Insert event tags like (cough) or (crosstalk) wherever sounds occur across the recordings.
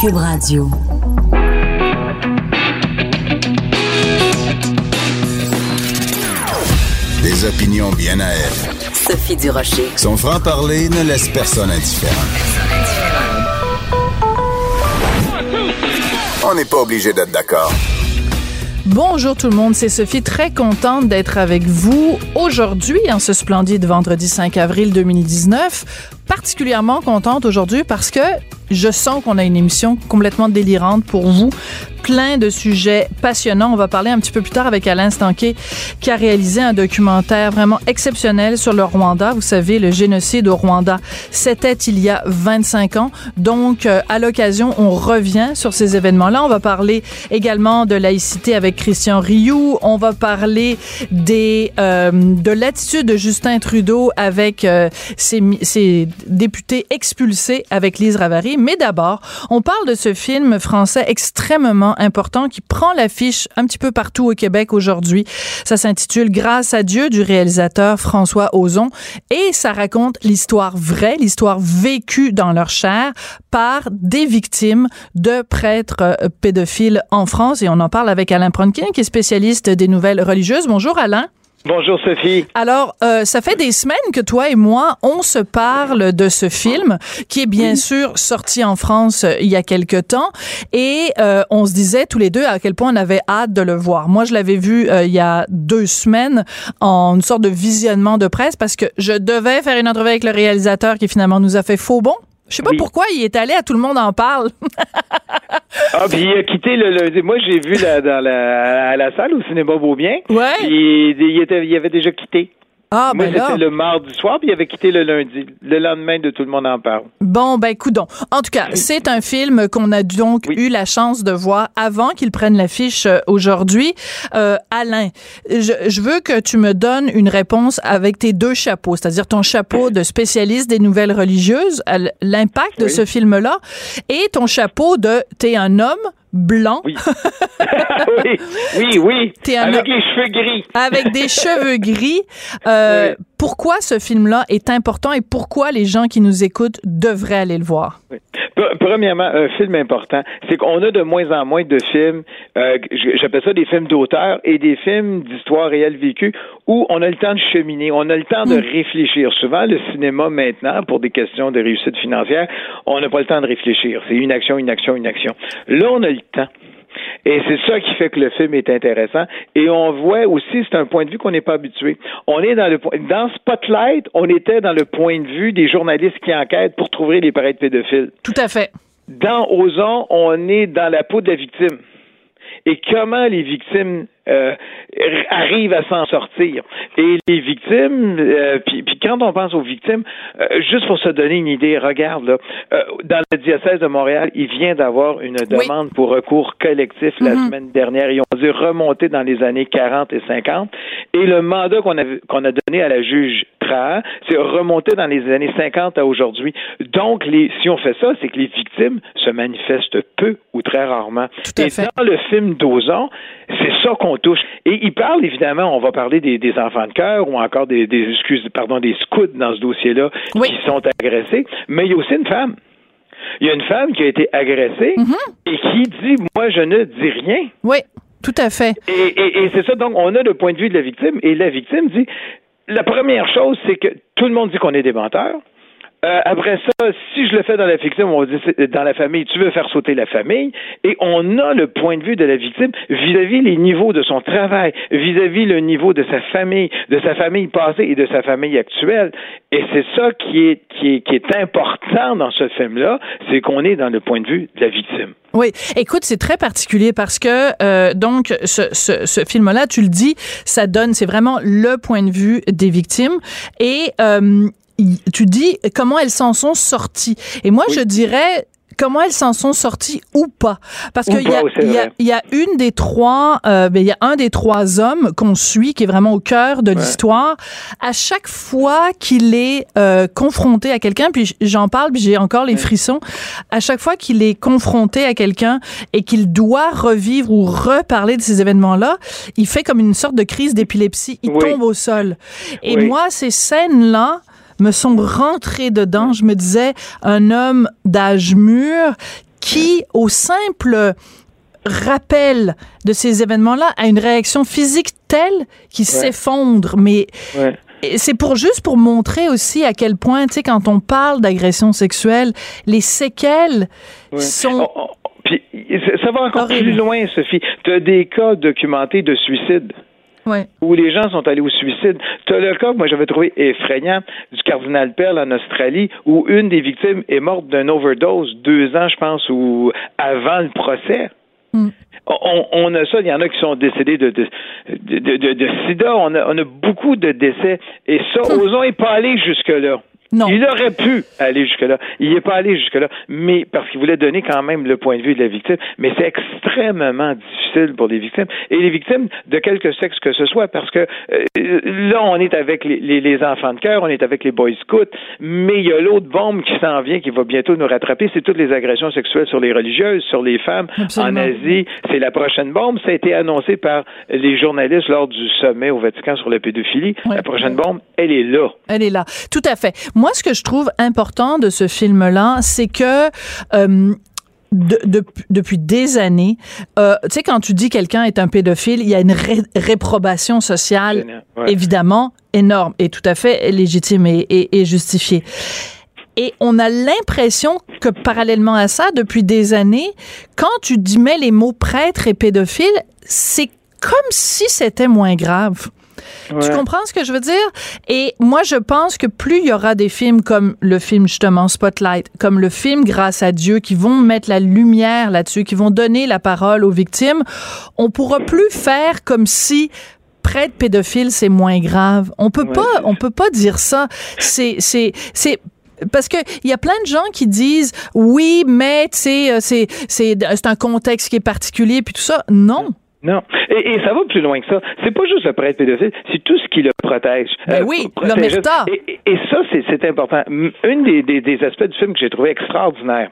Cube Radio. Des opinions bien à elle. Sophie Durocher. Son franc-parler ne laisse personne indifférent. On n'est pas obligé d'être d'accord. Bonjour tout le monde, c'est Sophie, très contente d'être avec vous aujourd'hui en ce splendide vendredi 5 avril 2019. Particulièrement contente aujourd'hui parce que je sens qu'on a une émission complètement délirante pour vous, plein de sujets passionnants. On va parler un petit peu plus tard avec Alain Stanquet qui a réalisé un documentaire vraiment exceptionnel sur le Rwanda. Vous savez, le génocide au Rwanda, c'était il y a 25 ans. Donc, euh, à l'occasion, on revient sur ces événements-là. On va parler également de laïcité avec Christian Rioux. On va parler des euh, de l'attitude de Justin Trudeau avec euh, ses, ses députés expulsés avec Lise Ravary. Mais d'abord, on parle de ce film français extrêmement important qui prend l'affiche un petit peu partout au Québec aujourd'hui. Ça s'intitule Grâce à Dieu du réalisateur François Ozon et ça raconte l'histoire vraie, l'histoire vécue dans leur chair par des victimes de prêtres euh, pédophiles en France. Et on en parle avec Alain Pronkin, qui est spécialiste des nouvelles religieuses. Bonjour Alain. Bonjour Sophie. Alors, euh, ça fait des semaines que toi et moi, on se parle de ce film qui est bien sûr sorti en France euh, il y a quelque temps et euh, on se disait tous les deux à quel point on avait hâte de le voir. Moi, je l'avais vu euh, il y a deux semaines en une sorte de visionnement de presse parce que je devais faire une entrevue avec le réalisateur qui finalement nous a fait faux bon. Je sais pas Oui. pourquoi il est allé à tout le monde en parle. (laughs) Ah, puis il a quitté le. le- moi, j'ai vu la, dans la, à la salle au cinéma Beaubien. Ouais. Il, il, était, il avait déjà quitté. Ah moi, ben là. c'était le mardi soir, puis il avait quitté le lundi. Le lendemain de Tout le monde en parle. Bon, ben, coudon. En tout cas, c'est un film qu'on a donc Oui. eu la chance de voir avant qu'il prenne l'affiche euh, aujourd'hui. Euh, Alain, je, je veux que tu me donnes une réponse avec tes deux chapeaux, c'est-à-dire ton chapeau de spécialiste des nouvelles religieuses, à l'impact de ce film-là, et ton chapeau de t'es un homme blanc (laughs) Oui. oui, oui, oui. Avec les cheveux gris. avec des cheveux gris. Euh, Oui. Pourquoi ce film-là est important et pourquoi les gens qui nous écoutent devraient aller le voir? Oui. Premièrement, un film important, c'est qu'on a de moins en moins de films, euh, j'appelle ça des films d'auteur et des films d'histoire réelle vécue où on a le temps de cheminer, on a le temps de réfléchir. Souvent, le cinéma maintenant, pour des questions de réussite financière, on n'a pas le temps de réfléchir. C'est une action, une action, une action. Là, on a le temps. Et c'est ça qui fait que le film est intéressant. Et on voit aussi, c'est un point de vue qu'on n'est pas habitué. On est dans le point, dans Spotlight, on était dans le point de vue des journalistes qui enquêtent pour trouver les pareils pédophiles. Tout à fait. Dans Ozon, on est dans la peau de la victime. Et comment les victimes euh, arrivent à s'en sortir. Et les victimes, euh, puis, puis quand on pense aux victimes, euh, juste pour se donner une idée, regarde là, euh, dans le diocèse de Montréal, il vient d'avoir une demande pour recours collectif la Mhm. semaine dernière. Ils ont dû remonter dans les années 40 et 50. Et le mandat qu'on a, qu'on a donné à la juge C'est remonter dans les années 50 à aujourd'hui. Donc, les, si on fait ça, c'est que les victimes se manifestent peu ou très rarement. Tout à et fait. dans le film d'Ozon, c'est ça qu'on touche. Et il parle évidemment, on va parler des, des enfants de cœur ou encore des, des excuses, pardon, des scouts dans ce dossier-là Oui. qui sont agressés, mais il y a aussi une femme. Il y a une femme qui a été agressée Mm-hmm. et qui dit moi je ne dis rien. Oui, tout à fait. Et, et- et c'est ça, donc on a le point de vue de la victime, et la victime dit la première chose, c'est que tout le monde dit qu'on est des menteurs. Euh, après ça, si je le fais dans la fiction, on dit c'est- dans la famille, tu veux faire sauter la famille, et on a le point de vue de la victime vis-à-vis les niveaux de son travail, vis-à-vis le niveau de sa famille, de sa famille passée et de sa famille actuelle. Et c'est ça qui est, qui est, qui est important dans ce film-là, c'est qu'on est dans le point de vue de la victime. Oui, écoute, c'est très particulier parce que euh, donc ce, ce, ce film-là, tu le dis, ça donne, c'est vraiment le point de vue des victimes et euh, tu dis comment elles s'en sont sorties. Et moi, Oui. je dirais comment elles s'en sont sorties ou pas. Parce qu'il y, a- y, a- y une des trois, euh, ben, il y a un des trois hommes qu'on suit qui est vraiment au cœur de l'histoire. À chaque fois qu'il est euh, confronté à quelqu'un, puis j'en parle, puis j'ai encore les frissons. À chaque fois qu'il est confronté à quelqu'un et qu'il doit revivre ou reparler de ces événements-là, il fait comme une sorte de crise d'épilepsie. Il Oui. tombe au sol. Et Oui. moi, ces scènes-là me sont rentrées dedans. Je me disais, un homme d'âge mûr qui, au simple rappel de ces événements-là, a une réaction physique telle qu'il s'effondre. Mais Ouais. c'est pour juste pour montrer aussi à quel point, tu sais, quand on parle d'agression sexuelle, les séquelles sont Oh, oh, Puis ça- ça va encore Horrible. plus loin, Sophie. Tu as des cas documentés de suicide. Ouais. où les gens sont allés au suicide. Tu as le cas que moi j'avais trouvé effrayant du cardinal Pell en Australie où une des victimes est morte d'une overdose deux ans, je pense, ou avant le procès. Mm. On, on a ça, il y en a qui sont décédés de, de, de, de- sida, on a, on a beaucoup de décès, et ça, (laughs) osons n'est pas aller jusque-là. Non. Il aurait pu aller jusque-là. Il n'est pas allé jusque-là, mais parce qu'il voulait donner quand même le point de vue de la victime. Mais c'est extrêmement difficile pour les victimes. Et les victimes de quelque sexe que ce soit, parce que euh, là, on est avec les, les- les enfants de cœur, on est avec les boys scouts, mais il y a l'autre bombe qui s'en vient, qui va bientôt nous rattraper, c'est toutes les agressions sexuelles sur les religieuses, sur les femmes Absolument. en Asie. C'est la prochaine bombe. Ça a été annoncé par les journalistes lors du sommet au Vatican sur la pédophilie. Ouais. La prochaine bombe, elle est là. Elle est là. Tout à fait. Moi, ce que je trouve important de ce film-là, c'est que euh, de- de- depuis des années, euh, tu sais, quand tu dis quelqu'un est un pédophile, il y a une ré- réprobation sociale. Ouais. évidemment, énorme et tout à fait légitime et, et- et justifiée. Et on a l'impression que parallèlement à ça, depuis des années, quand tu dis mets les mots prêtre et pédophile, c'est comme si c'était moins grave. Tu comprends ce que je veux dire? Et moi, je pense que plus il y aura des films comme le film justement Spotlight, comme le film Grâce à Dieu, qui vont mettre la lumière là-dessus, qui vont donner la parole aux victimes, on pourra plus faire comme si prêtre pédophile c'est moins grave. On peut Ouais, pas, on peut pas dire ça. C'est, c'est, c'est parce que il y a plein de gens qui disent oui, mais euh, c'est, c'est, c'est un contexte qui est particulier puis tout ça. Non. Non. Et, et ça va plus loin que ça. C'est pas juste le prêtre pédophile, c'est tout ce qui le protège. Ben oui, protège. l'omerta. Et, et- ça, c'est, important. Une des, des, des aspects du film que j'ai trouvé extraordinaire,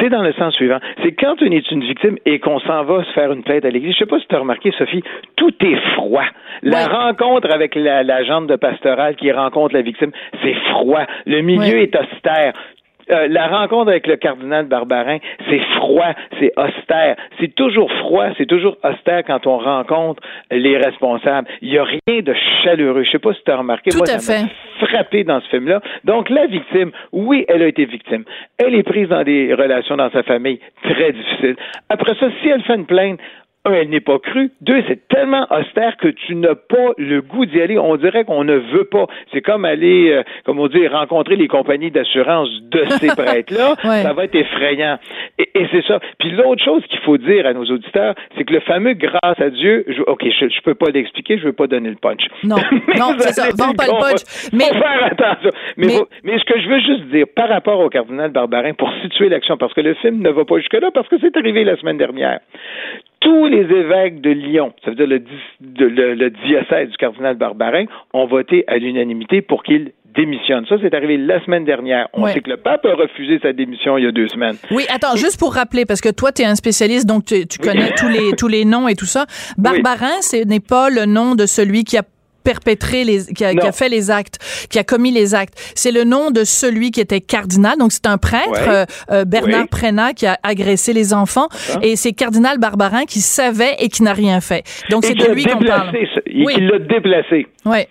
c'est dans le sens suivant. C'est quand on est une victime et qu'on s'en va se faire une plainte à l'église. Je sais pas si tu as remarqué, Sophie, tout est froid. La Ouais. rencontre avec la, la de pastoral qui rencontre la victime, c'est froid. Le milieu Ouais. est austère. Euh, la rencontre avec le cardinal Barbarin, c'est froid, c'est austère. C'est toujours froid, c'est toujours austère quand on rencontre les responsables. Il n'y a rien de chaleureux. Je sais pas si tu as remarqué. Tout Moi, à ça m'a frappé dans ce film-là. Donc, la victime, oui, elle a été victime. Elle est prise dans des relations dans sa famille très difficiles. Après ça, si elle fait une plainte, un, elle n'est pas crue. Deux, c'est tellement austère que tu n'as pas le goût d'y aller. On dirait qu'on ne veut pas. C'est comme aller, euh, comme on dit, rencontrer les compagnies d'assurance de (laughs) ces prêtres-là. Ouais. Ça va être effrayant. Et, et c'est ça. Puis l'autre chose qu'il faut dire à nos auditeurs, c'est que le fameux grâce à Dieu, je, OK, je, je peux pas l'expliquer, je veux pas donner le punch. Non, (laughs) non, c'est ça. Vends pas le punch. Mais- Faut faire attention. Mais, Mais- faut- mais ce que je veux juste dire par rapport au cardinal Barbarin, pour situer l'action, parce que le film ne va pas jusque-là, parce que c'est arrivé la semaine dernière. Tous les évêques de Lyon, ça veut dire le, dis- de- le- le diocèse du cardinal Barbarin, ont voté à l'unanimité pour qu'il démissionne. Ça, c'est arrivé la semaine dernière. On Ouais. sait que le pape a refusé sa démission il y a deux semaines. Oui, attends, juste pour rappeler, parce que toi, tu es un spécialiste, donc tu, tu connais (laughs) tous les, tous les noms et tout ça. Barbarin, ce n'est pas le nom de celui qui a perpétré les qui a, Non. qui a fait les actes qui a commis les actes c'est le nom de celui qui était cardinal donc c'est un prêtre Ouais. euh, euh, Bernard Oui. Prénat qui a agressé les enfants et c'est cardinal Barbarin qui savait et qui n'a rien fait donc c'est qui de lui qu'on parle. Et Oui. qui l'a déplacé. ouais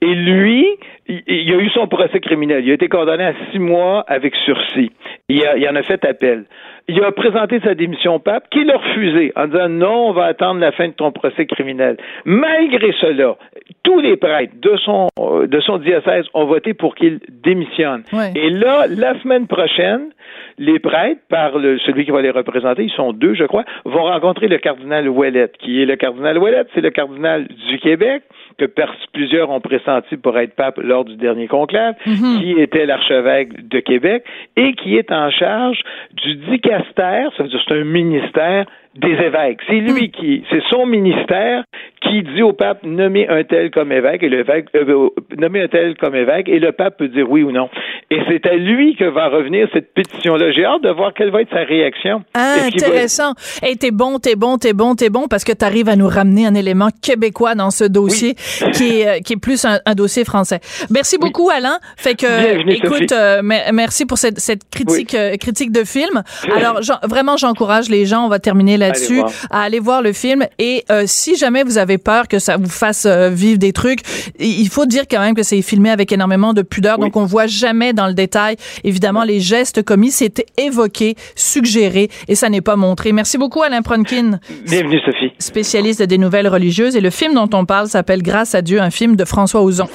Et lui, il, a eu son procès criminel. Il a été condamné à six mois avec sursis. Il, a- il en a fait appel. Il a présenté sa démission au pape, qui l'a refusé en disant non, on va attendre la fin de ton procès criminel. Malgré cela, tous les prêtres de son, euh, de son diocèse ont voté pour qu'il démissionne. Ouais. Et là, la semaine prochaine, les prêtres, par le, celui qui va les représenter, ils sont deux, je crois, vont rencontrer le cardinal Ouellet. Qui est le cardinal Ouellet? C'est le cardinal du Québec, que plusieurs ont pressenti pour être pape lors du dernier conclave, Mhm. qui était l'archevêque de Québec et qui est en charge du dicastère, ça veut dire c'est un ministère des évêques. C'est lui Hmm. qui, c'est son ministère qui dit au pape nommer un tel comme évêque et le évêque euh, nommer un tel comme évêque et le pape peut dire oui ou non. Et c'est à lui que va revenir cette pétition-là. J'ai hâte de voir quelle va être sa réaction. Va- Intéressant. Hey, t'es bon, t'es bon, t'es bon, t'es bon, parce que t'arrives à nous ramener un élément québécois dans ce dossier qui, est, euh, qui est plus un, un dossier français. Merci beaucoup, Alain. Fait que, Bienvenue, écoute, euh, mer- merci pour cette, cette critique, euh, critique de film. Alors, vraiment, j'encourage les gens, on va terminer là-dessus, à aller voir le film. Et euh, si jamais vous avez peur que ça vous fasse euh, vivre des trucs, il faut dire quand même que c'est filmé avec énormément de pudeur, donc on voit jamais dans le détail, évidemment, les gestes commis. C'était évoqué, suggéré, et ça n'est pas montré. Merci beaucoup, Alain Pronkin, Bienvenue, Sophie. spécialiste des nouvelles religieuses. Et le film dont on parle s'appelle Grâce à Dieu, un film de François Ozon.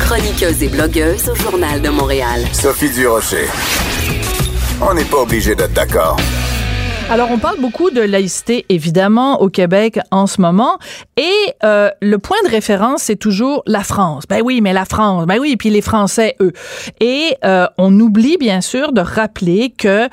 Chroniqueuse et blogueuse au Journal de Montréal. Sophie Durocher. On n'est pas obligé d'être d'accord. Alors, on parle beaucoup de laïcité, évidemment, au Québec en ce moment. Et euh, le point de référence, c'est toujours la France. Ben oui, mais la France. Ben oui, et puis les Français, eux. Et euh, on oublie, bien sûr, de rappeler que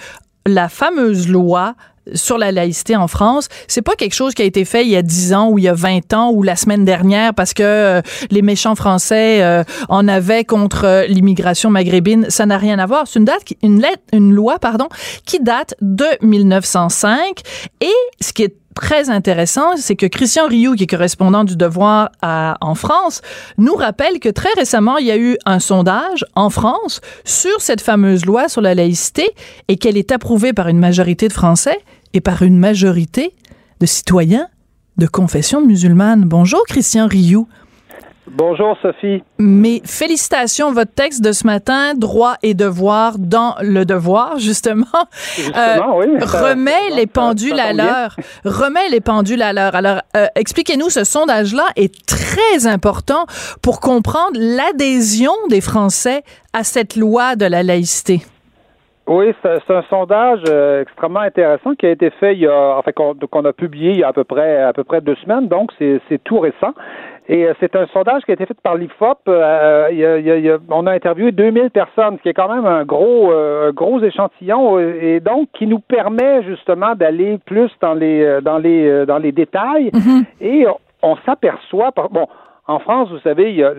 la fameuse loi sur la laïcité en France, c'est pas quelque chose qui a été fait il y a 10 ans ou il y a 20 ans ou la semaine dernière parce que euh, les méchants français euh, en avaient contre euh, l'immigration maghrébine, ça n'a rien à voir, c'est une date qui- une lettre une loi pardon qui date de 1905 et ce qui est très intéressant, c'est que Christian Rioux, qui est correspondant du Devoir en France, nous rappelle que très récemment, il y a eu un sondage en France sur cette fameuse loi sur la laïcité et qu'elle est approuvée par une majorité de Français et par une majorité de citoyens de confession musulmane. Bonjour Christian Rioux. Bonjour Sophie. Mes félicitations, votre texte de ce matin, droit et devoir dans le devoir, justement, Justement, oui. ça- remet ça- les pendules ça à l'heure. Remet les pendules à l'heure. Alors, euh, expliquez-nous, ce sondage-là est très important pour comprendre l'adhésion des Français à cette loi de la laïcité. Oui, c'est un sondage euh, extrêmement intéressant qui a été fait il y a, enfin qu'on a publié il y a à peu près à peu près deux semaines, donc c'est tout récent. Et euh, c'est un sondage qui a été fait par l'IFOP. Euh, il y a- il y a- il y a- on a interviewé 2000 personnes, ce qui est quand même un gros euh, gros échantillon, euh, et donc qui nous permet justement d'aller plus dans les euh, dans les euh, dans les détails. Et on, on s'aperçoit, bon. En France, vous savez, il y a,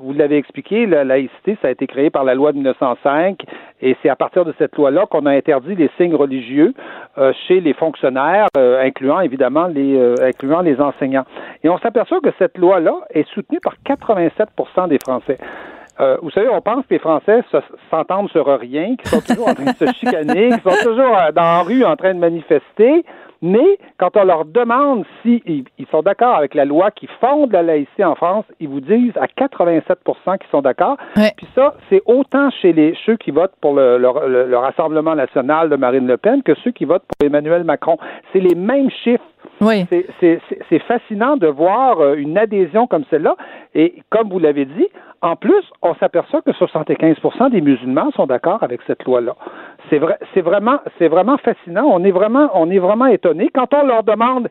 vous l'avez expliqué, la laïcité, ça a été créé par la loi de 1905, et c'est à partir de cette loi-là qu'on a interdit les signes religieux euh, chez les fonctionnaires, euh, incluant évidemment les, euh, incluant les enseignants. Et on s'aperçoit que cette loi-là est soutenue par 87% des Français. Vous savez, on pense que les Français se- s'entendent sur rien, qu'ils sont toujours en train de se chicaner, qu'ils sont toujours dans la rue en train de manifester. Mais quand on leur demande s'ils ils sont d'accord avec la loi qui fonde la laïcité en France, ils vous disent à 87% qu'ils sont d'accord. Ouais. Puis ça, c'est autant chez les ceux qui votent pour le, le- le- le Rassemblement national de Marine Le Pen que ceux qui votent pour Emmanuel Macron. C'est les mêmes chiffres. Oui. C'est fascinant de voir euh, une adhésion comme celle-là. Et comme vous l'avez dit, en plus, on s'aperçoit que 75% des musulmans sont d'accord avec cette loi-là. C'est vrai, c'est vraiment, c'est vraiment fascinant. On est vraiment, on est vraiment étonné quand on leur demande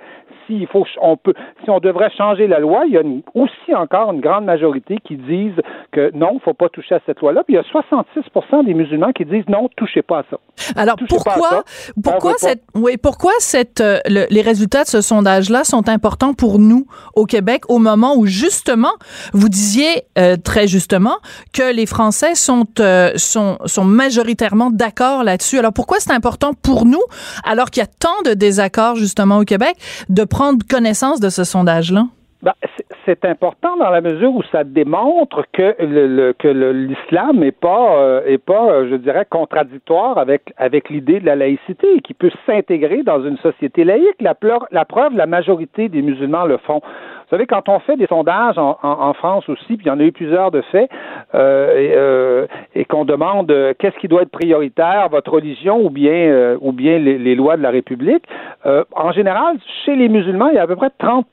s'il faut, on peut, si on devrait changer la loi. Il y a une- aussi encore une grande majorité qui disent que non, il faut pas toucher à cette loi-là. Puis il y a 66% des musulmans qui disent non, touchez pas à ça. Alors Touchez pourquoi ça. pourquoi cette oui pourquoi cette euh, le- les résultats de ce sondage là sont importants pour nous au Québec au moment où justement vous disiez euh, très justement que les Français sont euh, sont sont majoritairement d'accord là-dessus. Alors pourquoi c'est important pour nous alors qu'il y a tant de désaccords justement au Québec de prendre connaissance de ce sondage là Ben, c'est- important dans la mesure où ça démontre que le, que l'islam n'est pas euh, est pas euh, je dirais contradictoire avec avec l'idée de la laïcité et qui peut s'intégrer dans une société laïque. La preuve, la majorité des musulmans le font. Vous savez, quand on fait des sondages en, en- France aussi, puis il y en a eu plusieurs de faits, euh, et, euh, et qu'on demande euh, qu'est-ce qui doit être prioritaire, votre religion ou bien ou bien les, les lois de la République, en général, chez les musulmans, il y a à peu près 30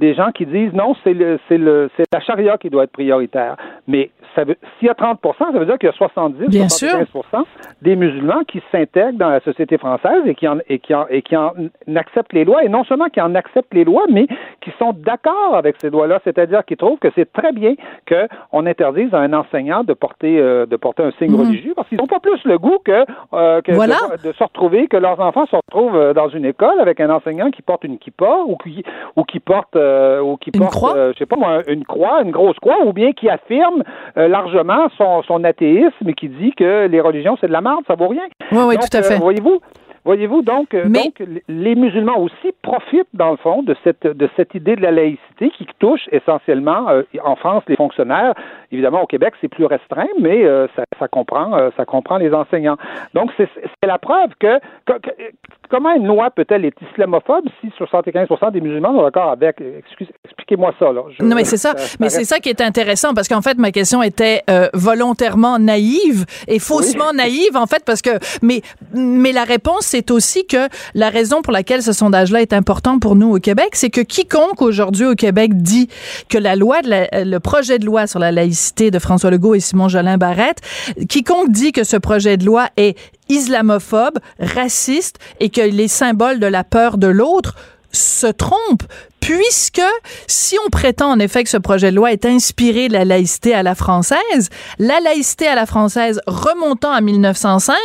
des gens qui disent non, c'est le, c'est le, c'est la charia qui doit être prioritaire. Mais ça veut, s'il y a 30% ça veut dire qu'il y a 70, Bien 75 des musulmans qui s'intègrent dans la société française et qui en, et qui en, et qui en acceptent les lois, et non seulement qui en acceptent les lois, mais qui sont d'accord avec ces lois-là, c'est-à-dire qui trouvent que c'est très bien qu'on interdise à un enseignant de porter, euh, de porter un signe Mhm. religieux, parce qu'ils n'ont pas plus le goût que, euh, que Voilà. de, de se retrouver, que leurs enfants se retrouvent euh, dans une école avec un enseignant qui porte une kippa ou qui, ou qui porte, euh, ou qui Une porte, croix? euh, je sais pas moi, une croix, une grosse croix, ou bien qui affirme euh, largement son, son athéisme et qui dit que les religions c'est de la merde, ça vaut rien. Oui, oui, Donc, tout à euh, fait. voyez-vous, voyez-vous donc, euh, Mais- donc les musulmans aussi profitent dans le fond de cette de cette idée de la laïcité qui touche essentiellement euh, en France les fonctionnaires. Évidemment au Québec c'est plus restreint, mais euh, ça, ça comprend euh, ça comprend les enseignants. Donc c'est c'est la preuve que, que- que- comment une loi peut-elle être islamophobe si 75% des musulmans sont d'accord avec? Expliquez-moi ça là. Je- Non, mais c'est ça. Mais c'est ça qui est intéressant parce qu'en fait, ma question était euh, volontairement naïve et faussement naïve, en fait, parce que, mais, mais la réponse, c'est aussi que la raison pour laquelle ce sondage-là est important pour nous au Québec, c'est que quiconque aujourd'hui au Québec dit que la loi, de la- le projet de loi sur la laïcité de François Legault et Simon Jolin Barrette, quiconque dit que ce projet de loi est islamophobe, raciste et que les symboles de la peur de l'autre se trompe, puisque si on prétend en effet que ce projet de loi est inspiré de la laïcité à la française, la laïcité à la française remontant à 1905,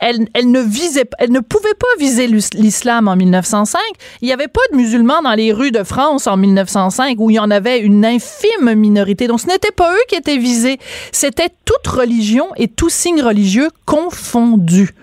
elle, elle ne visait, elle ne pouvait pas viser l'is- l'islam en 1905. Il n'y avait pas de musulmans dans les rues de France en 1905 où il y en avait une infime minorité. Donc ce n'était pas eux qui étaient visés, c'était toute religion et tout signe religieux confondus.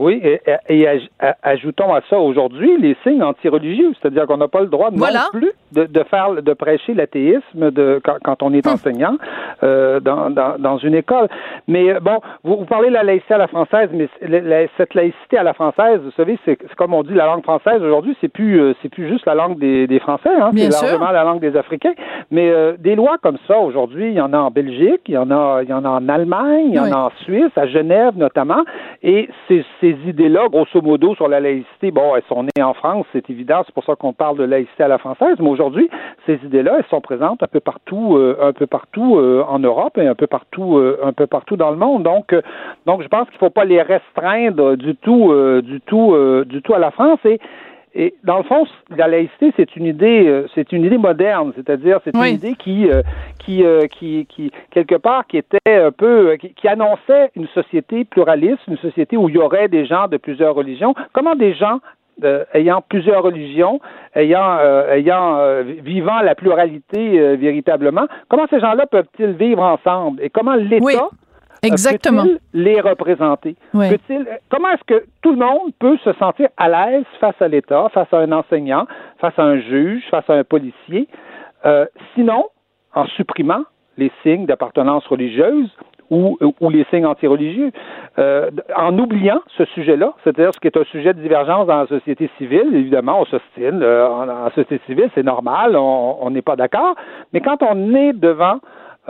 Oui, et, et aj- a- ajoutons à ça aujourd'hui les signes antireligieux, c'est-à-dire qu'on n'a pas le droit Voilà. non plus de, de faire de prêcher l'athéisme de quand, quand on est Hum. enseignant euh, dans, dans, dans une école. Mais euh, bon, vous, vous parlez de la laïcité à la française, mais c'est- la- la- cette laïcité à la française, vous savez, c'est c'est comme on dit la langue française aujourd'hui, c'est plus euh, c'est plus juste la langue des, des Français, hein, c'est largement la langue des Africains. Mais euh, des lois comme ça aujourd'hui, il y en a en Belgique, il y en a il y en a en Allemagne, il y en a en Suisse, à Genève notamment, et ces, ces idées-là, grosso modo, sur la laïcité, bon, elles sont nées en France, c'est évident, c'est pour ça qu'on parle de laïcité à la française, mais aujourd'hui, ces idées-là, elles sont présentes un peu partout, euh, un peu partout euh, en Europe et un peu partout, euh, un peu partout dans le monde. Donc, je pense qu'il faut pas les restreindre du tout, du tout, du tout à la France et dans le fond, la laïcité, c'est une idée, euh, c'est une idée moderne, c'est-à-dire c'est Oui. une idée qui, euh, qui, euh, qui, qui, quelque part, qui était un peu, qui, qui annonçait une société pluraliste, une société où il y aurait des gens de plusieurs religions. Comment des gens ayant plusieurs religions, ayant, ayant vivant la pluralité véritablement, comment ces gens-là peuvent-ils vivre ensemble? Et comment l'État Oui, exactement. peut-il les représenter? Oui. Peut-il, comment est-ce que tout le monde peut se sentir à l'aise face à l'État, face à un enseignant, face à un juge, face à un policier, euh, sinon en supprimant les signes d'appartenance religieuse ou, ou les signes antireligieux, euh, en oubliant ce sujet-là, c'est-à-dire ce qui est un sujet de divergence dans la société civile, évidemment, on s'ostine, euh, en, en société civile, c'est normal, on on n'est pas d'accord, mais quand on est devant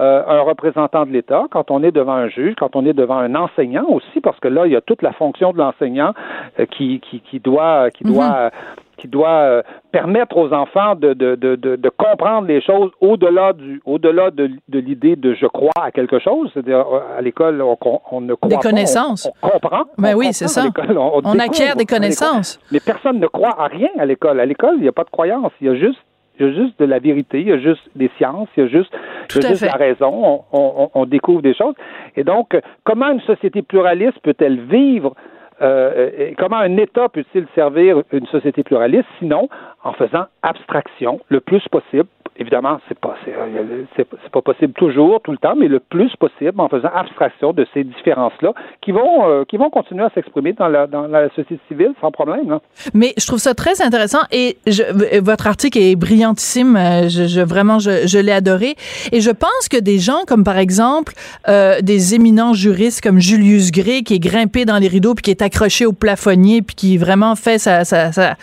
euh, un représentant de l'État, quand on est devant un juge, quand on est devant un enseignant aussi, parce que là, il y a toute la fonction de l'enseignant euh, qui, qui, qui doit, qui doit, euh, qui doit euh, permettre aux enfants de, de, de, de, comprendre les choses au-delà du, au-delà de, de l'idée de je crois à quelque chose. C'est-à-dire à l'école, on, on ne croit Des pas, on- connaissances. On, comprend. Ben on oui, c'est ça. On, On découvre acquiert des connaissances. Mais personne ne croit à rien à l'école. À l'école, il n'y a pas de croyance. Il y a juste il y a juste de la vérité, il y a juste des sciences, il y a juste, Tout il y a à juste fait. la raison. On, on- on découvre des choses. Et donc, euh, comment une société pluraliste peut-elle vivre euh, et comment un État peut-il servir une société pluraliste, sinon en faisant abstraction le plus possible. Évidemment, c'est pas c'est, euh, pas possible toujours, tout le temps, mais le plus possible en faisant abstraction de ces différences-là qui vont euh, qui vont continuer à s'exprimer dans la dans la société civile sans problème. Là. Mais je trouve ça très intéressant et je, euh, votre article est brillantissime. euh, Je, je- vraiment, je, je l'ai adoré. Et je pense que des gens comme par exemple euh, des éminents juristes comme Julius Gray qui est grimpé dans les rideaux puis qui est accroché au plafonnier puis qui vraiment fait sa sa, sa,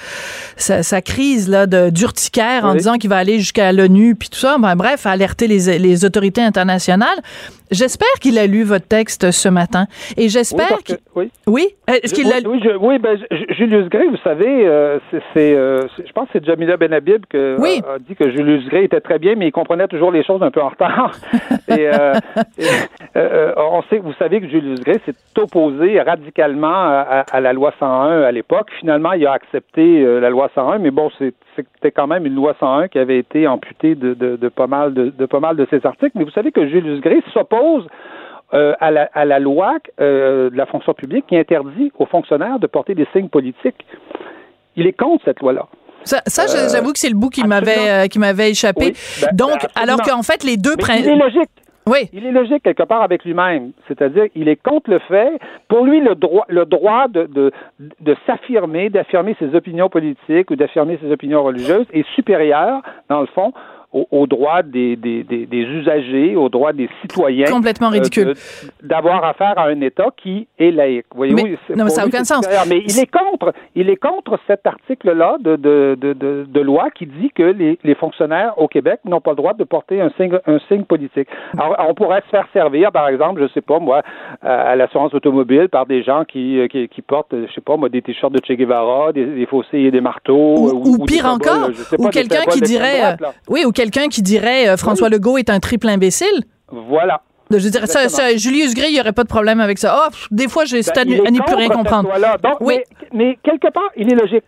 sa, sa crise là de d'urticaire en disant qu'il va aller jusqu'à le l'ONU, puis tout ça. Ben, bref, à alerter les, les autorités internationales. J'espère qu'il a lu votre texte ce matin. Et j'espère oui. Oui? Est-ce qu'il oui, l'a... oui, je- oui, ben, Julius Gray, vous savez, euh, c'est, euh, c'est- je pense que c'est Jamila Benhabib qui Oui. a, dit que Julius Gray était très bien, mais il comprenait toujours les choses un peu en retard. (laughs) et, euh, et, euh, on sait, vous savez que Julius Gray s'est opposé radicalement à, la loi 101 à l'époque. Finalement, il a accepté euh, la loi 101, mais bon, c'était quand même une loi 101 qui avait été amputée de, pas mal de, pas mal de ses articles. Mais vous savez que Julius Gray s'oppose euh, à, la, à la loi euh, de la fonction publique qui interdit aux fonctionnaires de porter des signes politiques. Il est contre cette loi-là. Ça, ça, je- j'avoue que c'est le bout qui Euh, m'avait euh, qui m'avait échappé. Oui, ben, Donc, ben, alors qu'en fait, les deux... Mais prin- il est logique. Oui. Il est logique quelque part avec lui-même. C'est-à-dire, il est contre le fait. Pour lui, le droit, le droit de, de, de s'affirmer, d'affirmer ses opinions politiques ou d'affirmer ses opinions religieuses est supérieur, dans le fond, au- aux droits des, des, des, des usagers, aux droits des citoyens. Complètement euh, ridicule. D'avoir affaire à un État qui est laïque. Voyez-vous, c'est- non, mais ça a lui, aucun sens. Mais il est contre, il est contre cet article-là de, de, de, loi qui dit que les, les fonctionnaires au Québec n'ont pas le droit de porter un signe, un signe politique. Alors, on pourrait se faire servir, par exemple, je sais pas moi, à l'assurance automobile par des gens qui, euh, qui, qui portent, je sais pas moi, des t-shirts de Che Guevara, des, des fossés et des marteaux. Ou, pire encore, ou quelqu'un qui dirait, droite, oui, ou quelqu'un qui dirait euh, François Legault est un triple imbécile? Voilà. Je veux dire, ça, Julius Gray, il n'y aurait pas de problème avec ça. Oh, pff, des fois, j'ai c'est à, Ben, plus rien comprendre. Donc, Oui. mais, mais quelque part, il est logique.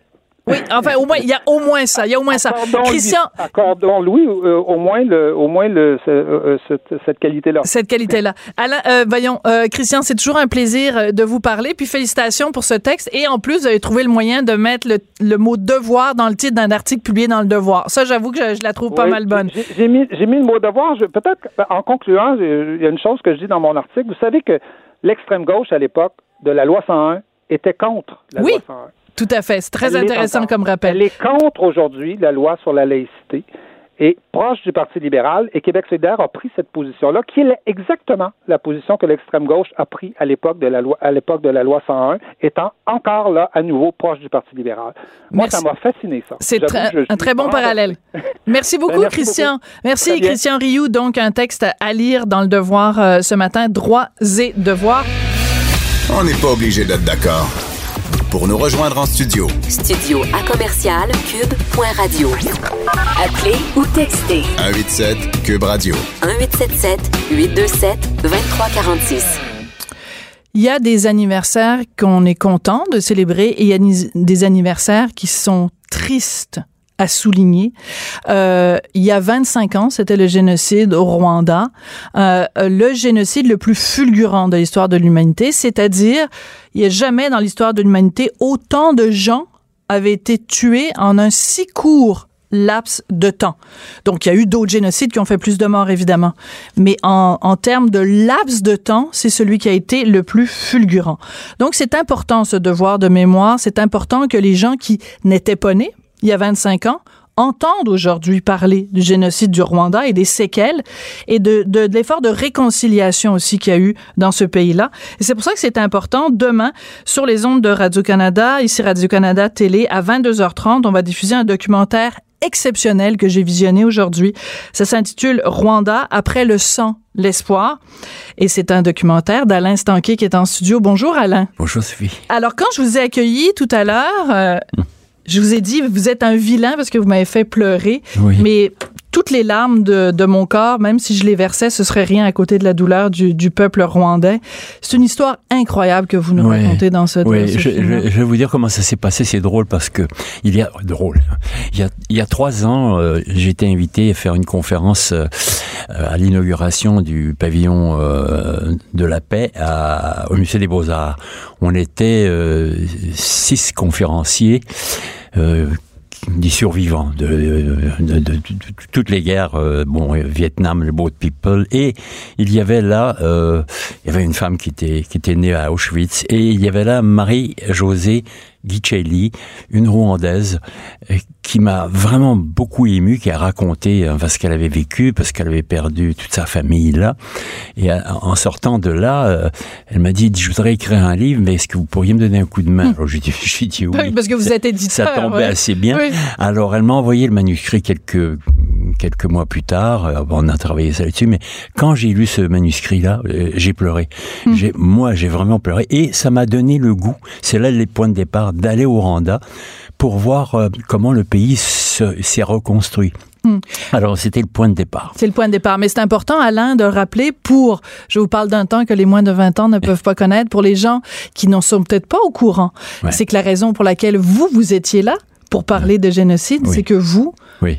Oui, enfin, au moins, il y a au moins ça. Il y a au moins ça. Accordons-lui- Christian, Accordons-lui euh, au moins, le, au moins le, ce- euh, cette, cette qualité-là. cette qualité-là. Alain, euh, voyons, euh, Christian, c'est toujours un plaisir euh, de vous parler. Puis félicitations pour ce texte. Et en plus, vous avez trouvé le moyen de mettre le, le mot devoir dans le titre d'un article publié dans le Devoir. Ça, j'avoue que je, je la trouve pas Oui, mal bonne. J'ai mis, le mot devoir. Peut-être ben, en concluant, il y a une chose que je dis dans mon article. Vous savez que l'extrême gauche à l'époque de la loi 101 était contre la Oui. loi 101. Tout à fait. C'est très Elle intéressant encore. comme rappel. Elle est contre aujourd'hui la loi sur la laïcité et proche du Parti libéral. Et Québec solidaire a pris cette position-là, qui est exactement la position que l'extrême gauche a pris à l'époque de la loi, à l'époque de la loi 101, étant encore là à nouveau proche du Parti libéral. Moi, Merci. ça m'a fasciné ça. C'est un très bon parallèle. (laughs) Merci beaucoup, merci Christian. beaucoup. Merci, Très bien. Christian Rioux. Donc, un texte à lire dans le Devoir euh, ce matin, Droits et devoirs. On n'est pas obligé d'être d'accord. Pour nous rejoindre en studio, Studio à commercial cube.radio. Appelez ou textez 187 Cube Radio. 1877 827 2346. Il y a des anniversaires qu'on est content de célébrer et il y a des anniversaires qui sont tristes à souligner. Euh, il y a 25 ans, c'était le génocide au Rwanda, euh, le génocide le plus fulgurant de l'histoire de l'humanité, c'est-à-dire il n'y a jamais dans l'histoire de l'humanité autant de gens avaient été tués en un si court laps de temps. Donc, il y a eu d'autres génocides qui ont fait plus de morts, évidemment. Mais en, en termes de laps de temps, c'est celui qui a été le plus fulgurant. Donc, c'est important, ce devoir de mémoire. C'est important que les gens qui n'étaient pas nés il y a 25 ans entendent aujourd'hui parler du génocide du Rwanda et des séquelles et de, de, de l'effort de réconciliation aussi qu'il y a eu dans ce pays-là. Et c'est pour ça que c'est important. Demain, sur les ondes de Radio-Canada, ici Radio-Canada Télé, à 22h30, on va diffuser un documentaire exceptionnel que j'ai visionné aujourd'hui. Ça s'intitule Rwanda, après le sang, l'espoir. Et c'est un documentaire d'Alain Stanquet qui est en studio. Bonjour Alain. Bonjour Sophie. Alors quand je vous ai accueilli tout à l'heure, euh, je vous ai dit, vous êtes un vilain parce que vous m'avez fait pleurer. Oui. Mais toutes les larmes de, de mon corps, même si je les versais, ce serait rien à côté de la douleur du, du peuple rwandais. C'est une histoire incroyable que vous nous racontez dans ce, Oui, ce je, je- je vais vous dire comment ça s'est passé. C'est drôle parce que il y a drôle. Il y a, il y a trois ans, euh, été invité à faire une conférence euh, à l'inauguration du pavillon euh, de la paix à- au musée des Beaux Arts. On était euh, six conférenciers. Euh, des survivants de, de- de- de- toutes les guerres, euh, bon, euh, Vietnam, le Boat People, et il y avait là, euh, il y avait une femme qui était qui était née à Auschwitz, et il y avait là Marie-Josée Guicelli, une Rwandaise, qui m'a vraiment beaucoup ému, qui a raconté euh, ce qu'elle avait vécu, parce qu'elle avait perdu toute sa famille là, et euh, en sortant de là, euh, elle m'a dit, je voudrais écrire un livre, mais est-ce que vous pourriez me donner un coup de main? Alors j'ai dit, (laughs) j'ai dit oui. Parce que vous êtes éditeur. Ça tombait ouais. assez bien. Oui. Alors, elle m'a envoyé le manuscrit quelques quelques mois plus tard. On a travaillé ça là-dessus, mais quand j'ai lu ce manuscrit-là, j'ai pleuré. J'ai, moi, j'ai vraiment pleuré, et ça m'a donné le goût. C'est là les points de départ d'aller au Rwanda pour voir comment le pays se- s'est reconstruit. Hmm. Alors, c'était le point de départ. C'est le point de départ. Mais c'est important, Alain, de rappeler pour, je vous parle d'un temps que les moins de 20 ans ne peuvent pas connaître, pour les gens qui n'en sont peut-être pas au courant, Ouais. c'est que la raison pour laquelle vous, vous étiez là, pour parler de génocide, Oui. c'est que vous, Oui.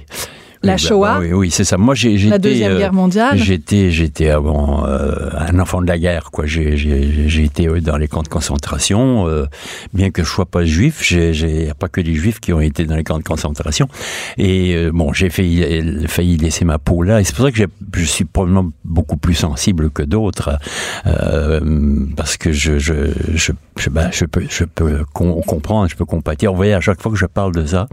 La bah, Shoah, bah, oui, oui, c'est ça. Moi, j'ai, j'étais, la Deuxième euh, Guerre mondiale, J'étais, j'étais avant euh, un enfant de la guerre, quoi. J'ai, été euh, dans les camps de concentration, euh, bien que je sois pas juif. J'ai, j'ai pas que les juifs qui ont été dans les camps de concentration. Et euh, bon, j'ai failli, failli laisser ma peau là. Et c'est pour ça que je suis probablement beaucoup plus sensible que d'autres, euh, parce que je, je, je, je, ben, je peux, je peux com- comprendre, je peux compatir. Vous voyez, à chaque fois que je parle de ça,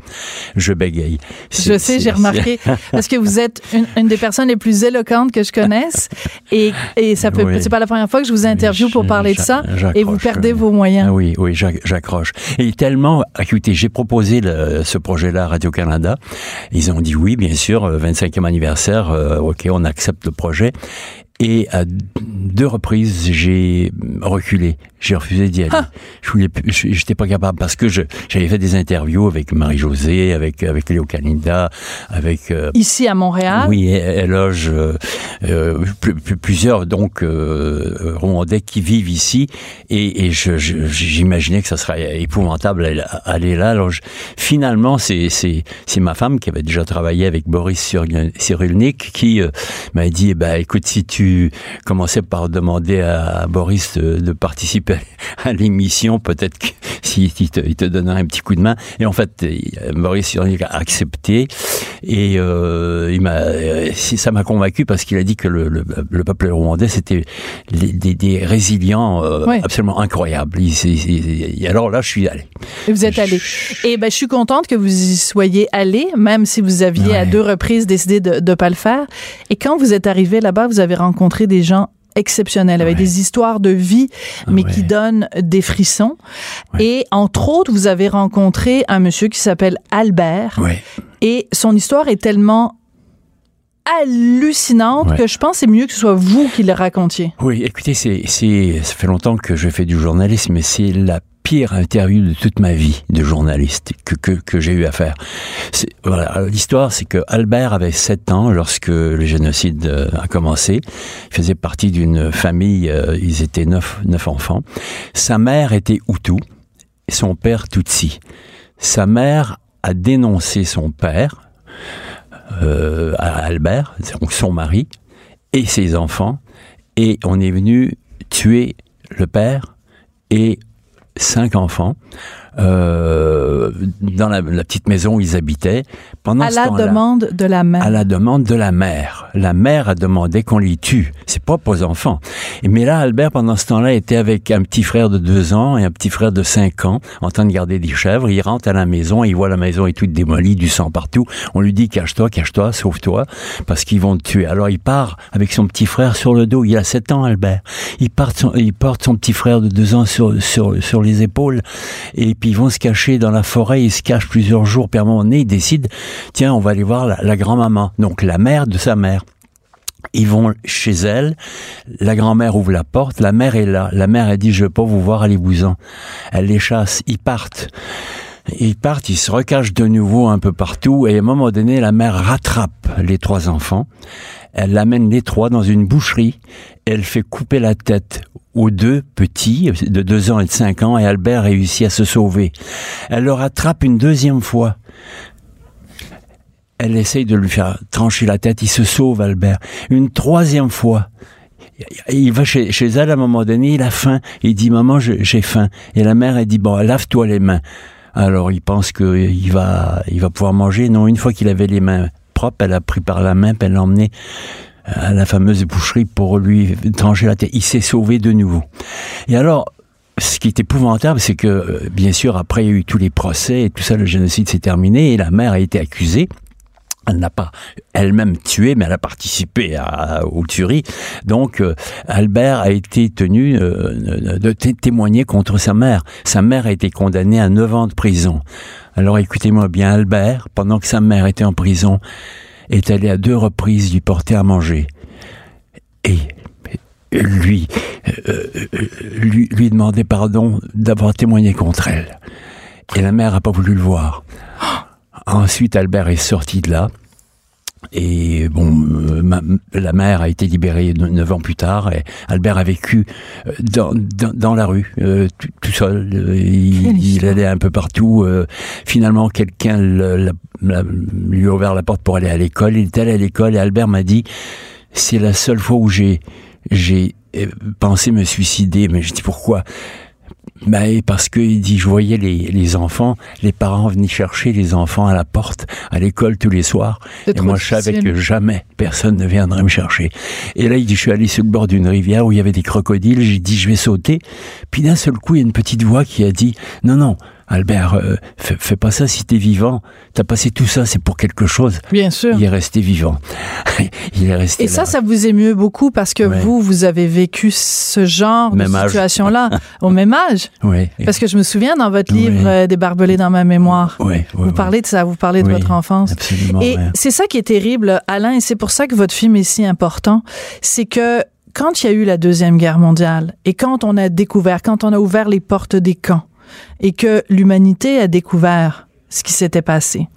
je bégaye. je sais, j'ai remarqué, (laughs) parce que vous êtes une, une des personnes les plus éloquentes que je connaisse, et, et ça peut, Oui. c'est pas la première fois que je vous interview pour parler de ça, et vous perdez vos moyens. Ah oui, oui, j'ac- j'accroche. Et tellement, écoutez, j'ai proposé le- ce projet-là à Radio-Canada. Ils ont dit oui, bien sûr, euh, 25e anniversaire, euh, ok, on accepte le projet. Et à deux reprises, j'ai reculé. J'ai refusé d'y aller. Ah. Je voulais, j'étais pas capable parce que je, j'avais fait des interviews avec Marie-Josée, avec, avec Léo Canida, avec, euh, Ici à Montréal, oui, éloge euh, euh, plus- plusieurs donc euh, Rwandais qui vivent ici et, et je- je- j'imaginais que ça serait épouvantable aller là. Alors je- finalement, c'est c'est c'est ma femme qui avait déjà travaillé avec Boris Cyrulnik qui euh, m'a dit eh ben écoute si tu commençais par demander à, Boris de, de participer (laughs) à l'émission, peut-être que (laughs) s'il te, il te donnerait un petit coup de main. Et en fait, Boris Cyrulnik a accepté et euh, il m'a, euh, ça m'a convaincu parce qu'il a dit que le, le, le peuple rwandais c'était des, des résilients euh, absolument incroyables. Il- c'est- et alors là, je suis allé. et vous êtes allé. Et ben, je suis contente que vous y soyez allé, même si vous aviez à deux reprises décidé de ne pas le faire. Et quand vous êtes arrivé là-bas, vous avez rencontré des gens exceptionnels, avec Ouais. des histoires de vie, mais Ouais. qui donnent des frissons. Ouais. Et entre autres, vous avez rencontré un monsieur qui s'appelle Albert. Et son histoire est tellement hallucinante Ouais. que je pense que c'est mieux que ce soit vous qui le racontiez. Oui, écoutez, c'est, ça fait longtemps que je fais du journalisme, mais c'est la pire interview de toute ma vie de journaliste que, que, j'ai eu à faire. L'histoire, c'est que Albert avait 7 ans lorsque le génocide euh, a commencé. Il faisait partie d'une famille, euh, ils étaient neuf, neuf enfants. Sa mère était Hutu et son père Tutsi. Sa mère a dénoncé son père, euh, Albert, donc son mari, et ses enfants, et on est venu tuer le père et cinq enfants euh, dans la, la petite maison où ils habitaient. Pendant à ce la demande de la mère. à la demande de la mère. La mère a demandé qu'on les tue. C'est pour les enfants. Mais là, Albert, pendant ce temps-là, était avec un petit frère de deux ans et un petit frère de cinq ans, en train de garder des chèvres. Il rentre à la maison, il voit la maison est toute démolie, du sang partout. On lui dit, cache-toi, cache-toi, sauve-toi, parce qu'ils vont te tuer. Alors il part avec son petit frère sur le dos. Il a sept ans, Albert. Il, part son, il porte son petit frère de deux ans sur, sur, sur les épaules. Et puis ils vont se cacher dans la forêt. Ils se cachent plusieurs jours. Puis à un ils décident, tiens, on va aller voir la, la grand-maman. Donc la mère de sa mère. Ils vont chez elle, la grand-mère ouvre la porte, la mère est là. La mère, elle dit, je veux pas vous voir, allez-vous-en. Elle les chasse, ils partent. Ils partent, ils se recachent de nouveau un peu partout, et à un moment donné, la mère rattrape les trois enfants. Elle l'amène les trois dans une boucherie, elle fait couper la tête aux deux petits, de deux ans et de cinq ans, et Albert réussit à se sauver. Elle le rattrape une deuxième fois. Elle essaye de lui faire trancher la tête. Il se sauve, Albert. Une troisième fois. Il va chez, chez elle à un moment donné, il a faim. Il dit, maman, j'ai faim. Et la mère, elle dit, bon, lave-toi les mains. Alors, il pense qu'il va, il va pouvoir manger. Non, une fois qu'il avait les mains elle a pris par la main, puis elle l'a emmené à la fameuse boucherie pour lui trancher la tête. Il s'est sauvé de nouveau. Et alors, ce qui est épouvantable, c'est que, euh, bien sûr, après, il y a eu tous les procès et tout ça, le génocide s'est terminé et la mère a été accusée. Elle n'a pas elle-même tué, mais elle a participé à, aux tueries. Donc, euh, Albert a été tenu euh, de té- témoigner contre sa mère. Sa mère a été condamnée à 9 ans de prison. Alors, écoutez-moi bien, Albert, pendant que sa mère était en prison, est allé à deux reprises lui porter à manger. Et lui, euh, lui, lui demander pardon d'avoir témoigné contre elle. Et la mère a pas voulu le voir. Ensuite, Albert est sorti de là. Et bon, euh, ma- la mère a été libérée ne- neuf ans plus tard. Et Albert a vécu euh, dans, dans, dans la rue, euh, tout, tout seul. Euh, Il, il allait un peu partout. Euh, finalement, quelqu'un lui a ouvert la porte pour aller à l'école. Il est allé à l'école et Albert m'a dit c'est la seule fois où j'ai j'ai euh, pensé me suicider. Mais je dis pourquoi? Ben, parce que il dit, je voyais les, les enfants, les parents venaient chercher les enfants à la porte, à l'école tous les soirs. Et moi, je savais que jamais personne ne viendrait me chercher. Et là, il dit, je suis allé sur le bord d'une rivière où il y avait des crocodiles. J'ai dit, je vais sauter. Puis d'un seul coup, il y a une petite voix qui a dit, non, non, Albert, euh, fais, fais pas ça si t'es vivant. T'as passé tout ça, c'est pour quelque chose. Bien sûr. Il est resté vivant. (laughs) il est resté Et là. ça, ça vous émeut beaucoup parce que Ouais. vous, vous avez vécu ce genre Même de situation-là (laughs) au même âge. Ouais. Parce que je me souviens dans votre livre euh, Des barbelés dans ma mémoire, ouais, vous parlez de ça, vous parlez de Oui, votre enfance. Absolument. Et ouais. c'est ça qui est terrible, Alain, et c'est pour ça que votre film est si important, c'est que quand il y a eu la Deuxième Guerre mondiale et quand on a découvert, quand on a ouvert les portes des camps et que l'humanité a découvert ce qui s'était passé.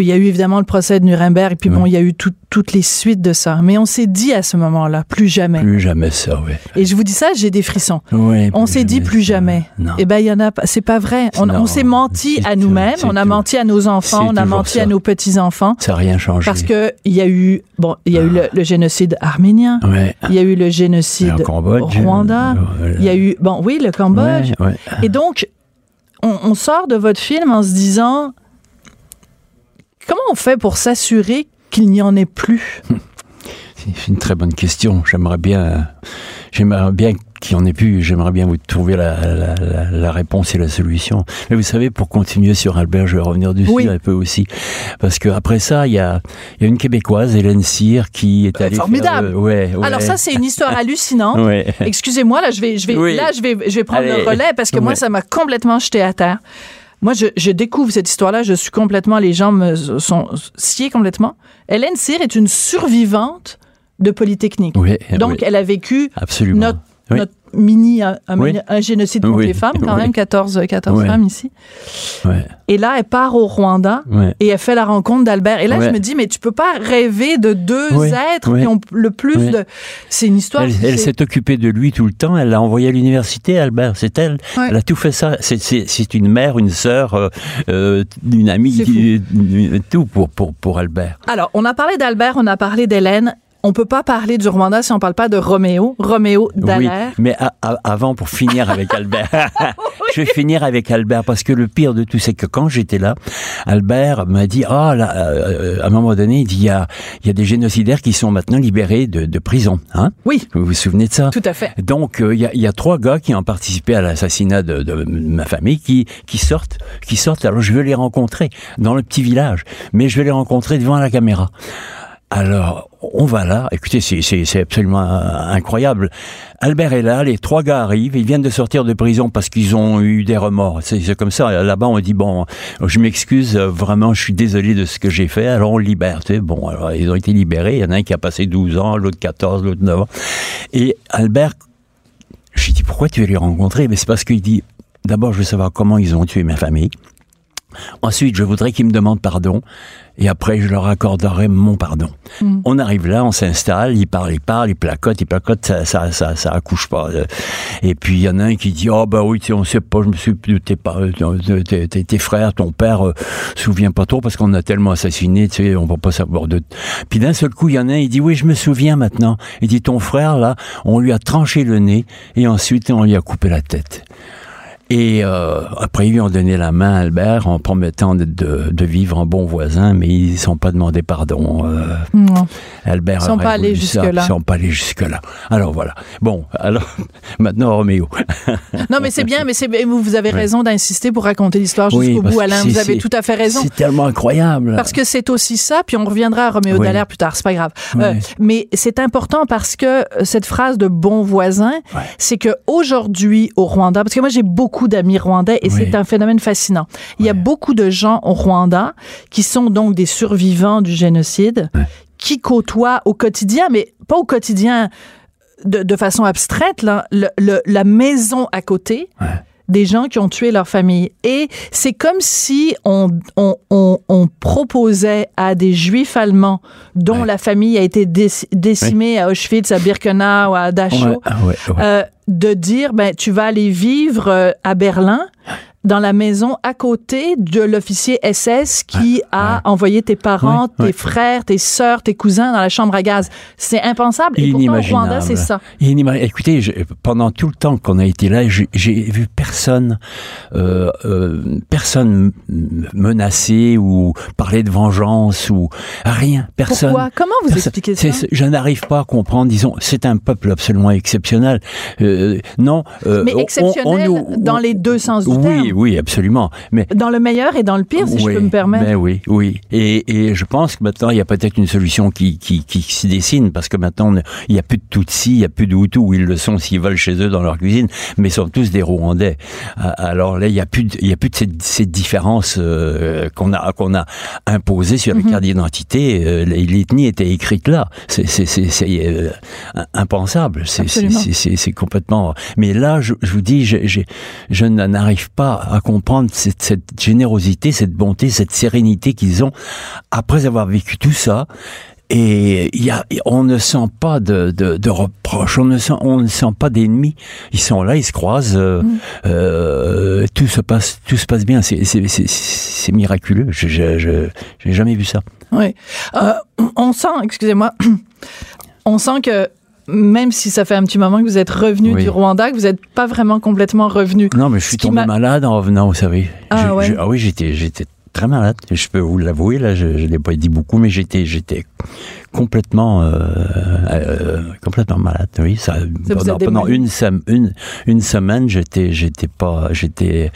Il y a eu évidemment le procès de Nuremberg, et puis bon, il y a eu tout- toutes les suites de ça. Mais on s'est dit à ce moment-là, plus jamais. Plus jamais ça, ouais. Et je vous dis ça, j'ai des frissons. Ouais, On s'est dit plus ça. jamais. Non. Eh ben, il y en a pas. C'est pas vrai. On, s'est menti à nous-mêmes. On a tout. menti à nos enfants. On a menti à nos petits-enfants. Ça n'a rien changé. Parce que il y a eu, bon, il y a eu le, le génocide arménien. Ouais. Il y a eu le génocide Le Cambodge. au Rwanda. Il y a eu, bon, oui, le Cambodge. Ouais, ouais. Et donc, on, on sort de votre film en se disant, comment on fait pour s'assurer qu'il n'y en ait plus? (laughs) C'est une très bonne question. J'aimerais bien, j'aimerais bien qu'il y en ait plus. J'aimerais bien vous trouver la, la, la, la réponse et la solution. Mais vous savez, pour continuer sur Albert, je vais revenir dessus Oui. un peu aussi, parce que après ça, il y a, il y a une québécoise, Hélène Cyr, qui est allée. formidable. faire, euh, ouais, ouais. Alors ça, c'est une histoire (laughs) hallucinante. Ouais. Excusez-moi, là, je vais, je vais, Oui. là, je vais, je vais prendre Allez. le relais parce que moi, ça m'a complètement jeté à terre. Moi, je, je découvre cette histoire-là, je suis complètement, les gens me sont sciés complètement. Hélène Cyr est une survivante de Polytechnique. Oui, Donc, oui, elle a vécu absolument. notre, Oui. notre mini, un, Oui. génocide contre Oui. les femmes, quand Oui. même, 14, 14 Ouais. femmes ici. Et là, elle part au Rwanda et elle fait la rencontre d'Albert. Et là, je me dis, mais tu peux pas rêver de deux êtres qui ont le plus de... C'est une histoire... Elle, s'est occupée de lui tout le temps. Elle l'a envoyé à l'université, Albert. C'est elle. Elle a tout fait ça. C'est- une mère, une sœur, euh, euh, une amie, euh, tout pour, pour, pour Albert. Alors, on a parlé d'Albert, on a parlé d'Hélène. On peut pas parler du Rwanda si on parle pas de Roméo. Roméo Oui, Dallaire. mais a- a- avant, pour finir avec (laughs) Albert, (laughs) je vais finir avec Albert parce que le pire de tout, c'est que quand j'étais là, Albert m'a dit, ah, là, euh, à un moment donné, il dit, il y a, y a des génocidaires qui sont maintenant libérés de, de prison. Hein Oui, vous vous souvenez de ça? Tout à fait. Donc, euh, il y, a, il y a trois gars qui ont participé à l'assassinat de, de ma famille qui, qui sortent, qui sortent. Alors, je veux les rencontrer dans le petit village, mais je vais les rencontrer devant la caméra. Alors, on va là. Écoutez, c'est- absolument incroyable. Albert est là, les trois gars arrivent, ils viennent de sortir de prison parce qu'ils ont eu des remords. C'est comme ça. Là-bas, on dit bon, je m'excuse, vraiment, je suis désolé de ce que j'ai fait. Alors on libère. Bon, alors ils ont été libérés. Il y en a un qui a passé 12 ans, l'autre 14, l'autre 9 ans. Et Albert, j'ai dit pourquoi tu veux les rencontrer? Mais c'est parce qu'il dit d'abord, je veux savoir comment ils ont tué ma famille. Ensuite, je voudrais qu'ils me demandent pardon. Et après, je leur accorderai mon pardon. Mm. On arrive là, on s'installe, il parle, il parle, il placote, il placote, ça, ça, ça, ça accouche pas. Euh, Et puis, il y en a un qui dit, oh, bah oui, tu sais, on sait pas, je me suis, tes, pas, euh, tes, tes- tes frères, ton père, euh, se souvient pas trop parce qu'on a tellement assassiné, tu sais, on va pas savoir de... Puis d'un seul coup, il y en a un, il dit, oui, je me souviens maintenant. Il dit, ton frère, là, on lui a tranché le nez et ensuite, on lui a coupé la tête. Et euh, après, ils lui ont donné la main à Albert en promettant de, de, de vivre en bon voisin, mais ils ne sont pas demandé pardon. Euh, Non. Albert Ils sont aurait pas allés jusque-là. Ils sont pas allés jusque-là. Alors voilà. Bon, alors (laughs) maintenant Roméo. Non, mais c'est bien, mais vous, vous avez raison d'insister pour raconter l'histoire jusqu'au bout, Alain. Vous avez tout à fait raison. C'est tellement incroyable. Parce que c'est aussi ça, puis on reviendra à Roméo Oui. Dallaire plus tard, c'est pas grave. Euh, mais c'est important parce que euh, cette phrase de bon voisin, c'est que aujourd'hui au Rwanda, parce que moi j'ai beaucoup beaucoup d'amis rwandais et Oui. c'est un phénomène fascinant. Il y a beaucoup de gens au Rwanda qui sont donc des survivants du génocide, qui côtoient au quotidien, mais pas au quotidien de, de façon abstraite, là, le- le- la maison à côté. Des gens qui ont tué leur famille. Et c'est comme si on, on, on, on proposait à des juifs allemands dont Ouais. la famille a été déc- décimée à Auschwitz, à Birkenau, à Dachau, Ouais, ah euh, de dire ben tu vas aller vivre euh, à Berlin dans la maison à côté de l'officier SS qui a envoyé tes parents, tes frères, tes sœurs, tes cousins dans la chambre à gaz. C'est impensable. Et pourtant, au. Rwanda, c'est ça? Écoutez, je- pendant tout le temps qu'on a été là, j'ai vu personne, euh, euh, personne menacé ou parler de vengeance ou rien. Personne. Pourquoi? Comment vous Personne. expliquez ça? Je n'arrive pas à comprendre. Disons, c'est un peuple absolument exceptionnel. Euh, non. euh, Mais on- on- exceptionnel on nous- dans on- les deux sens du Oui, terme. Oui, absolument. Mais Dans le meilleur et dans le pire, si je peux me permettre. ben oui, oui. Et, et je pense que maintenant, il y a peut-être une solution qui, qui, qui s'y dessine, parce que maintenant, il n'y a plus de Tutsis, il n'y a plus de Hutus, où ils le sont s'ils veulent chez eux dans leur cuisine, mais ils sont tous des Rwandais. Alors là, il n'y a plus de, il y a plus de cette, cette différence euh, qu'on a, qu'on a imposée sur Mhm. les cartes d'identité. Euh, L'ethnie était écrite là. C'est, euh, impensable. C'est, complètement... Mais là, je, je vous dis, je, je, je n'arrive pas à comprendre cette, cette générosité, cette bonté, cette sérénité qu'ils ont après avoir vécu tout ça. Et y a, on ne sent pas de, de, de reproches, on ne sent, on ne sent pas d'ennemis. Ils sont là, ils se croisent, euh, euh, tout se passe, tout se passe bien. C'est, miraculeux. Je, je, je, j'ai jamais vu ça. Oui. Euh, on sent, excusez-moi, (clears throat) on sent que même si ça fait un petit moment que vous êtes revenu Oui. du Rwanda, que vous n'êtes pas vraiment complètement revenu. Non, mais je suis tombé m'a- malade en revenant, vous savez. Ah Je- ouais? je- ah oui, j'étais, très malade. Je peux vous l'avouer, là, je, je l'ai pas dit beaucoup, mais j'étais, j'étais complètement, euh, euh, complètement malade. Oui, ça, pendant, pendant une, une, une semaine, j'étais, j'étais pas, j'étais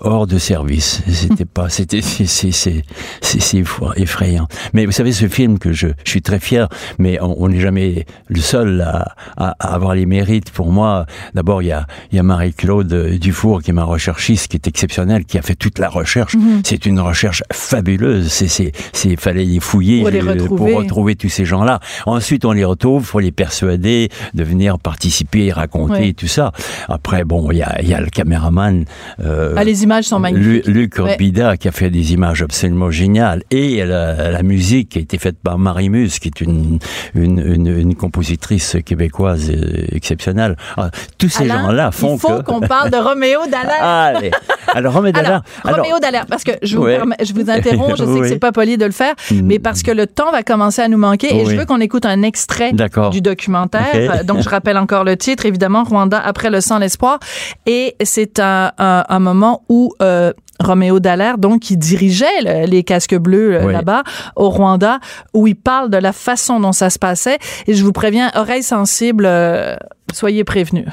hors de service. C'était pas, c'était, c'est, c'est, c'est, c'est, c'est fou, effrayant. Mais vous savez, ce film que je, je suis très fier, mais on n'est jamais le seul à, à, à avoir les mérites. Pour moi, d'abord, il y a, il y a Marie-Claude Dufour, qui est ma recherchiste, qui est exceptionnelle, qui a fait toute la recherche. Mhm. C'est une recherche fabuleuse. C'est, c'est, fallait les fouiller les euh, retrouver. pour retrouver tous ces gens-là. Ensuite, on les retrouve, faut les persuader de venir participer, raconter tout ça. Après, bon, il y a, il y a le caméraman. euh, Ah, les images sont magnifiques. Lu- Luc Ouais. Orbida qui a fait des images absolument géniales et la, la musique qui a été faite par Marie Muse qui est une, une, une, une compositrice québécoise euh, exceptionnelle. Ah, tous ces gens-là font il faut que... qu'on parle de Roméo (laughs) Dallaire. Allez. Alors, Roméo Dallaire. Alors, Roméo Dallaire, parce que je vous, Ouais. permets- je vous interromps, je (laughs) sais que Oui. c'est pas poli de le faire, mais parce que le temps va commencer à nous manquer et je Oui. veux qu'on écoute un extrait du documentaire. Euh, Donc, je rappelle encore le titre, évidemment, Rwanda après le sang, l'espoir. Et c'est un, un, un moment où euh, Roméo Dallaire, donc, qui dirigeait le- les casques bleus euh, Oui. là-bas au Rwanda, où il parle de la façon dont ça se passait. Et je vous préviens, oreilles sensibles, euh, soyez prévenus.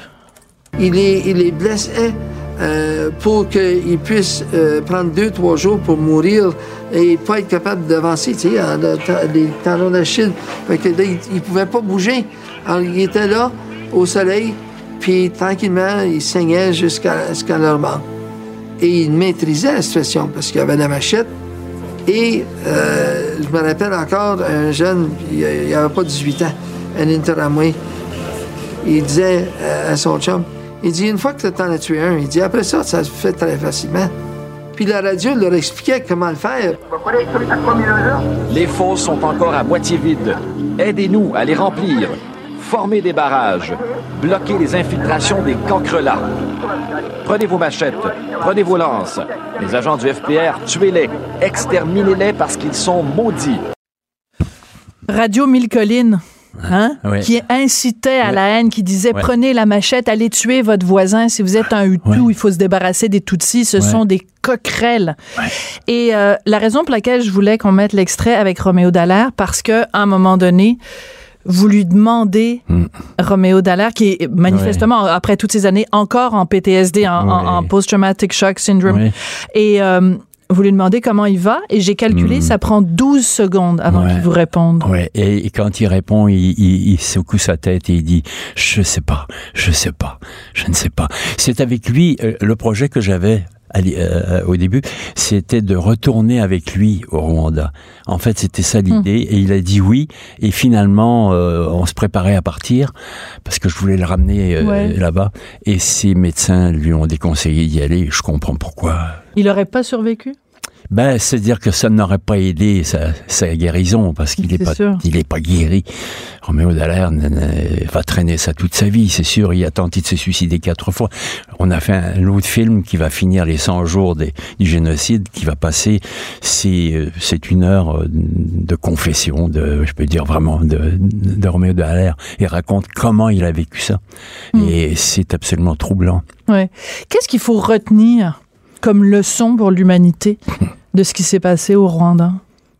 Il est, il est blessé euh, pour qu'il puisse euh, prendre deux, trois jours pour mourir et pas être capable d'avancer, tu sais, les tendons d'Achille. Fait que là, il, il pouvait pas bouger. Alors, il était là, au soleil, puis tranquillement, il saignait jusqu'à leur mort. Et il maîtrisait la situation parce qu'il avait la machette. Et euh, je me rappelle encore un jeune, il n'avait pas 18 ans, un interamway. Il disait euh, à son chum, il dit, une fois que tu en as tué un, il dit, après ça, ça se fait très facilement. Puis la radio leur expliquait comment le faire. Les fosses sont encore à moitié vides. Aidez-nous à les remplir. Formez des barrages. Bloquez les infiltrations des cancrelats. Prenez vos machettes. Prenez vos lances. Les agents du FPR, tuez-les. Exterminez-les parce qu'ils sont maudits. Radio Mille Collines. Hein? Ouais. qui incitait à la haine, qui disait prenez la machette, allez tuer votre voisin. Si vous êtes un Hutu, il faut se débarrasser des Tutsis. Ce sont des coquerelles. Et euh, la raison pour laquelle je voulais qu'on mette l'extrait avec Roméo Dallaire, parce que à un moment donné, vous lui demandez Mm. Roméo Dallaire, qui est manifestement après toutes ces années encore en PTSD, en, en- Ouais. en post-traumatic shock syndrome, Ouais. et euh, vous lui demandez comment il va et j'ai calculé, Mhm. ça prend 12 secondes avant Ouais. qu'il vous réponde. Ouais, et, et quand il répond, il, il- il secoue sa tête et il dit Je sais pas, je sais pas, je ne sais pas. C'est avec lui, euh, le projet que j'avais l'i- euh, au début, c'était de retourner avec lui au Rwanda. En fait, c'était ça l'idée, et il a dit oui, et finalement, euh, on se préparait à partir, parce que je voulais le ramener euh, Ouais. là-bas, et ses médecins lui ont déconseillé d'y aller, je comprends pourquoi. Il aurait pas survécu? Ben, c'est-à-dire que ça n'aurait pas aidé sa, sa guérison parce qu'il n'est pas, sûr. il est pas guéri. Roméo Dallaire va traîner ça toute sa vie, c'est sûr. Il a tenté de se suicider quatre fois. On a fait un autre film qui va finir les 100 jours des- du génocide, qui va passer. C'est, euh, c'est une heure euh, de confession, de, je peux dire vraiment, de, de Roméo Dallaire. Il raconte comment il a vécu ça. Hmm. Et c'est absolument troublant. Ouais. Qu'est-ce qu'il faut retenir comme leçon pour l'humanité? (laughs) de ce qui s'est passé au Rwanda?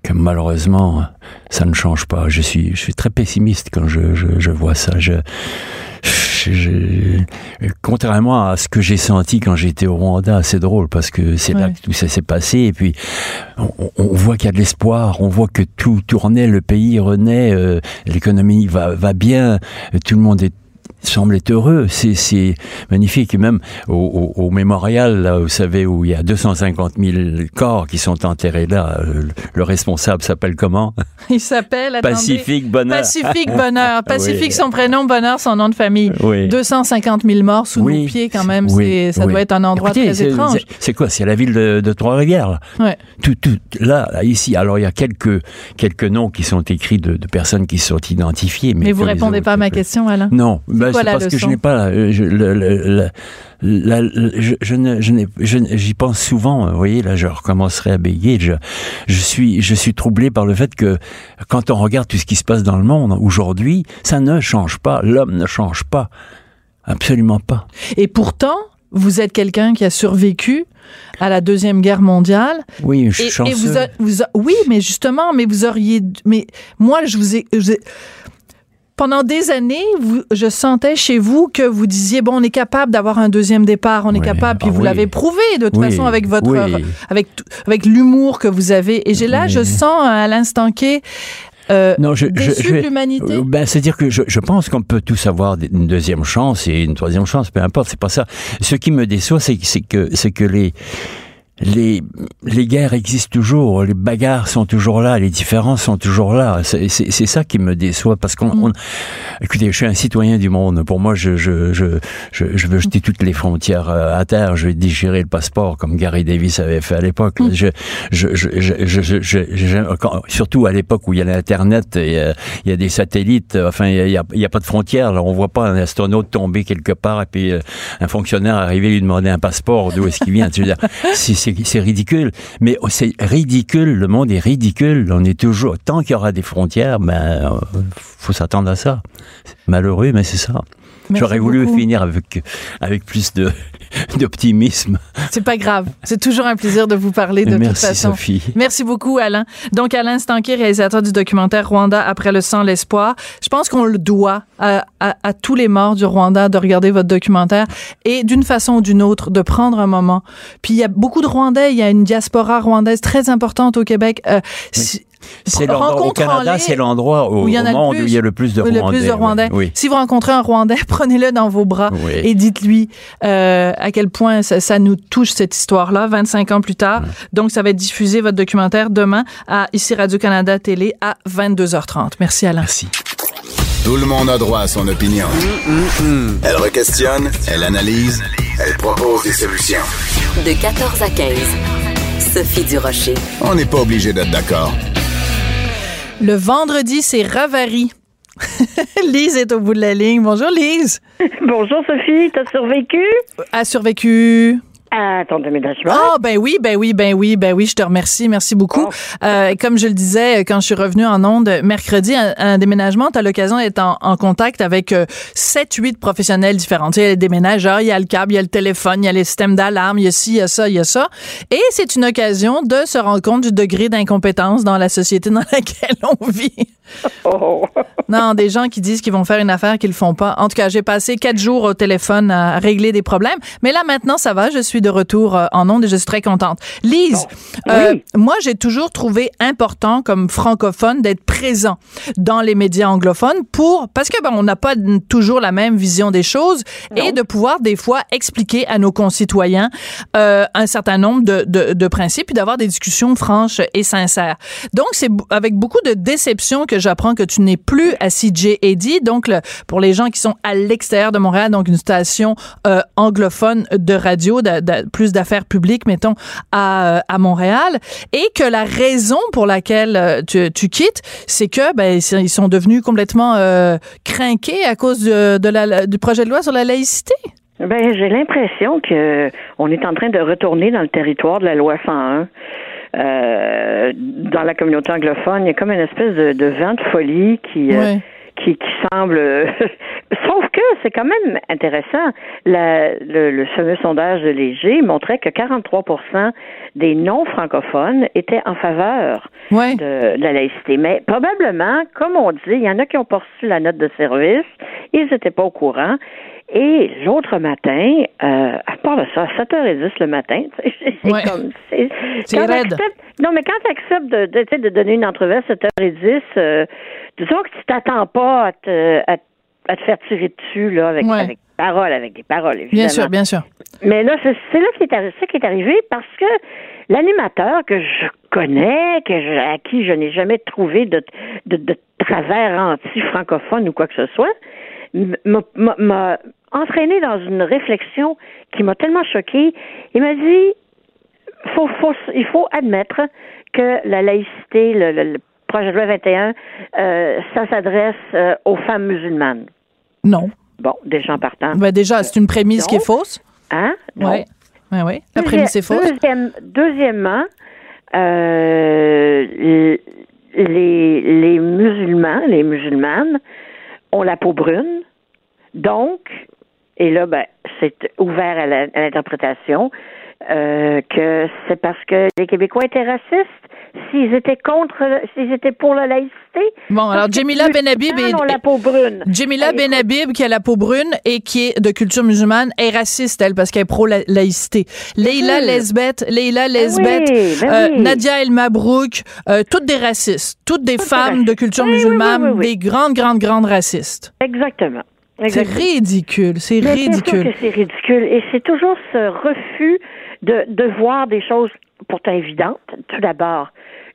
que malheureusement, ça ne change pas. Je suis, je suis très pessimiste quand je, je, je vois ça. Je, je- je- contrairement à ce que j'ai senti quand j'étais au Rwanda, c'est drôle parce que c'est là que tout ça s'est passé. Et puis, on, on voit qu'il y a de l'espoir. On voit que tout tournait, le pays renaît, euh, l'économie va, va bien, tout le monde est semble être heureux. C'est, magnifique. Et même au, au, au mémorial, là, vous savez, où il y a 250 000 corps qui sont enterrés là, euh, le responsable s'appelle comment? Il s'appelle, Pacifique Bonheur. Pacifique (laughs) Bonheur. Pacifique, Oui. son prénom, Bonheur, son nom de famille. Oui. 250 000 morts sous Oui. nos pieds, quand même. Ça doit être un endroit Écoutez, très étrange. c'est- quoi? C'est la ville de, de Trois-Rivières. là. Ouais. Tout, tout, là, là, ici. Alors, il y a quelques, quelques noms qui sont écrits de, de personnes qui sont identifiées. Mais, Mais vous répondez autres, pas à ma question, Alain. Non, ben, c'est parce que je n'ai pas. euh, Je, le- le- je, je ne, je j'y pense souvent. Vous voyez, là, je recommencerai à bégayer. Je, je suis, je suis troublé par le fait que quand on regarde tout ce qui se passe dans le monde aujourd'hui, ça ne change pas. L'homme ne change pas, absolument pas. Et pourtant, vous êtes quelqu'un qui a survécu à la Deuxième Guerre mondiale. Oui, je suis Et, et chanceux. vous, a- vous a- oui, mais justement, mais vous auriez, mais moi, je vous ai, je vous ai- pendant des années, vous, je sentais chez vous que vous disiez bon, on est capable d'avoir un deuxième départ, on est capable, puis ah vous oui. l'avez prouvé de toute Oui, façon avec votre, avec avec l'humour que vous avez. Et j'ai là, je sens à l'instant T. Euh, Non, je, je, l'humanité. Euh, Ben, c'est-à-dire que je, je pense qu'on peut tous avoir une deuxième chance et une troisième chance, peu importe, c'est pas ça. Ce qui me déçoit, c'est que, c'est que, c'est que les, les, les guerres existent toujours, les bagarres sont toujours là, les différences sont toujours là. C'est, ça qui me déçoit parce qu'on, Mm. on- écoutez, je suis un citoyen du monde. Pour moi, je, je, je, je, je veux jeter toutes les frontières euh, à terre. Je vais déchirer le passeport comme Gary Davis avait fait à l'époque. Mm. Je, je, je, je, je, je, je- je- quand- surtout à l'époque où il y a l'internet, et, euh, il y a des satellites. euh, Enfin, il y a, il y a- il y a pas de frontières. Là, on voit pas un astronaute tomber quelque part et puis euh, un fonctionnaire arriver lui demander un passeport. D'où est-ce qu'il vient Je veux dire, c'est, c'est, ridicule. Mais oh, c'est ridicule. Le monde est ridicule. On est toujours tant qu'il y aura des frontières, ben euh, faut s'attendre à ça. Malheureux, mais c'est ça. Merci J'aurais voulu beaucoup. finir avec avec plus de d'optimisme. C'est pas grave. C'est toujours un plaisir de vous parler de Merci toute façon. Sophie. Merci beaucoup, Alain. Donc, Alain Stanquet, réalisateur du documentaire Rwanda après le sang, l'espoir. Je pense qu'on le doit à, à- à tous les morts du Rwanda de regarder votre documentaire et d'une façon ou d'une autre de prendre un moment. Puis, il y a beaucoup de Rwandais. Il y a une diaspora rwandaise très importante au Québec. Euh, si- C'est l'endroit, au Canada, c'est l'endroit au, où il y en a monde plus. où il y a le plus de Rwandais. le plus de Rwandais. Oui. Si vous rencontrez un Rwandais, (laughs) prenez-le dans vos bras Oui. et dites-lui euh, à quel point ça, ça nous touche cette histoire-là, 25 ans plus tard. Donc, ça va être diffusé, votre documentaire, demain à ici Radio-Canada Télé à 22h30. Merci, Alain. Merci. Tout le monde a droit à son opinion. Elle requestionne, elle analyse, elle propose des solutions. De 14 à 15. Sophie Durocher. On n'est pas obligé d'être d'accord. Le vendredi, c'est Ravary. (laughs) Lise est au bout de la ligne. Bonjour, Lise. (laughs) Bonjour Sophie, t'as survécu? A survécu. À ton déménagement? Ah ben oui, ben oui, ben oui, ben oui, je te remercie, merci beaucoup. Euh, comme je le disais quand je suis revenue en onde mercredi, un, un déménagement, tu as l'occasion d'être en, en contact avec euh, 7 8 professionnels différents. Tu sais, il y a les déménageurs, il y a le câble, il y a le téléphone, il y a les systèmes d'alarme, il y a ci, il y a ça, il y a ça. Et c'est une occasion de se rendre compte du degré d'incompétence dans la société dans laquelle (laughs) on vit. Oh. Non, des gens qui disent qu'ils vont faire une affaire qu'ils le font pas. En tout cas, j'ai passé quatre jours au téléphone à régler des problèmes. Mais là, maintenant, ça va. Je suis de retour euh, en ondes et je suis très contente. Lise, euh, moi, j'ai toujours trouvé important comme francophone d'être présent dans les médias anglophones pour, parce que ben, on n'a pas toujours la même vision des choses et de pouvoir des fois expliquer à nos concitoyens euh, un certain nombre de, de, de principes et d'avoir des discussions franches et sincères. Donc, c'est avec beaucoup de déception que j'apprends que tu n'es plus à CJAD. Donc, le- pour les gens qui sont à l'extérieur de Montréal, donc une station euh, anglophone de radio, de, de- plus d'affaires publiques, mettons, à, euh, à Montréal, et que la raison pour laquelle euh, tu, tu quittes, c'est que ben, ils sont devenus complètement euh, crinqués à cause de, de la, du projet de loi sur la laïcité. Ben, j'ai l'impression que on est en train de retourner dans le territoire de la loi 101. Euh, dans la communauté anglophone, il y a comme une espèce de, de vent de folie qui, euh, Ouais. Qui, qui semble. (laughs) Sauf que c'est quand même intéressant. La- le, le fameux sondage de Léger montrait que 43% des non-francophones étaient en faveur Ouais. de, de la laïcité. Mais probablement, comme on dit, il y en a qui ont pas reçu la note de service, ils n'étaient pas au courant. Et l'autre matin, euh, à part de ça, à 7h10 le matin, (laughs) c'est Ouais. comme... C'est raide. Non, mais quand tu acceptes de, de, de donner une entrevue à 7h10, euh, disons que tu t'attends pas à te, à, à te faire tirer dessus là, avec, Ouais. avec paroles, avec des paroles, évidemment. Bien sûr, bien sûr. Mais là, c'est là qui est, arri- ça qui est arrivé parce que l'animateur que je connais, que je, à qui je n'ai jamais trouvé de, de, de travers anti-francophone ou quoi que ce soit, m'a- entraîné dans une réflexion qui m'a tellement choquée. Il m'a dit, faut, faut, il faut admettre que la laïcité, le, le- le projet de loi 21, euh, ça s'adresse euh, aux femmes musulmanes. Non. Bon, déjà en partant. Ben déjà, c'est une prémisse qui est fausse. Hein? Oui. La prémisse est fausse. Deuxième- deuxièmement, euh, les, les musulmans, les musulmanes ont la peau brune. Donc, et là, ben, c'est ouvert à l'interprétation euh, que c'est parce que les Québécois étaient racistes. S'ils étaient contre, s'ils étaient pour la laïcité. Bon, alors Jamila Benhabib musulmans est- la peau brune. Jamila Benhabib, qui a la peau brune et qui est de culture musulmane, est raciste, elle, parce qu'elle est pro-laïcité. Leila sûr. Lesbeth, Leila Lesbeth, oui, ben euh, oui. Nadia El Mabrouk, euh, toutes des racistes, toutes des Toutes des femmes de culture Oui, oui, musulmane, oui, oui, oui. des grandes, grandes, grandes racistes. Exactement. C'est ridicule, c'est ridicule. c'est ridicule. Et c'est toujours ce refus de, de voir des choses pourtant évidentes. Tout d'abord,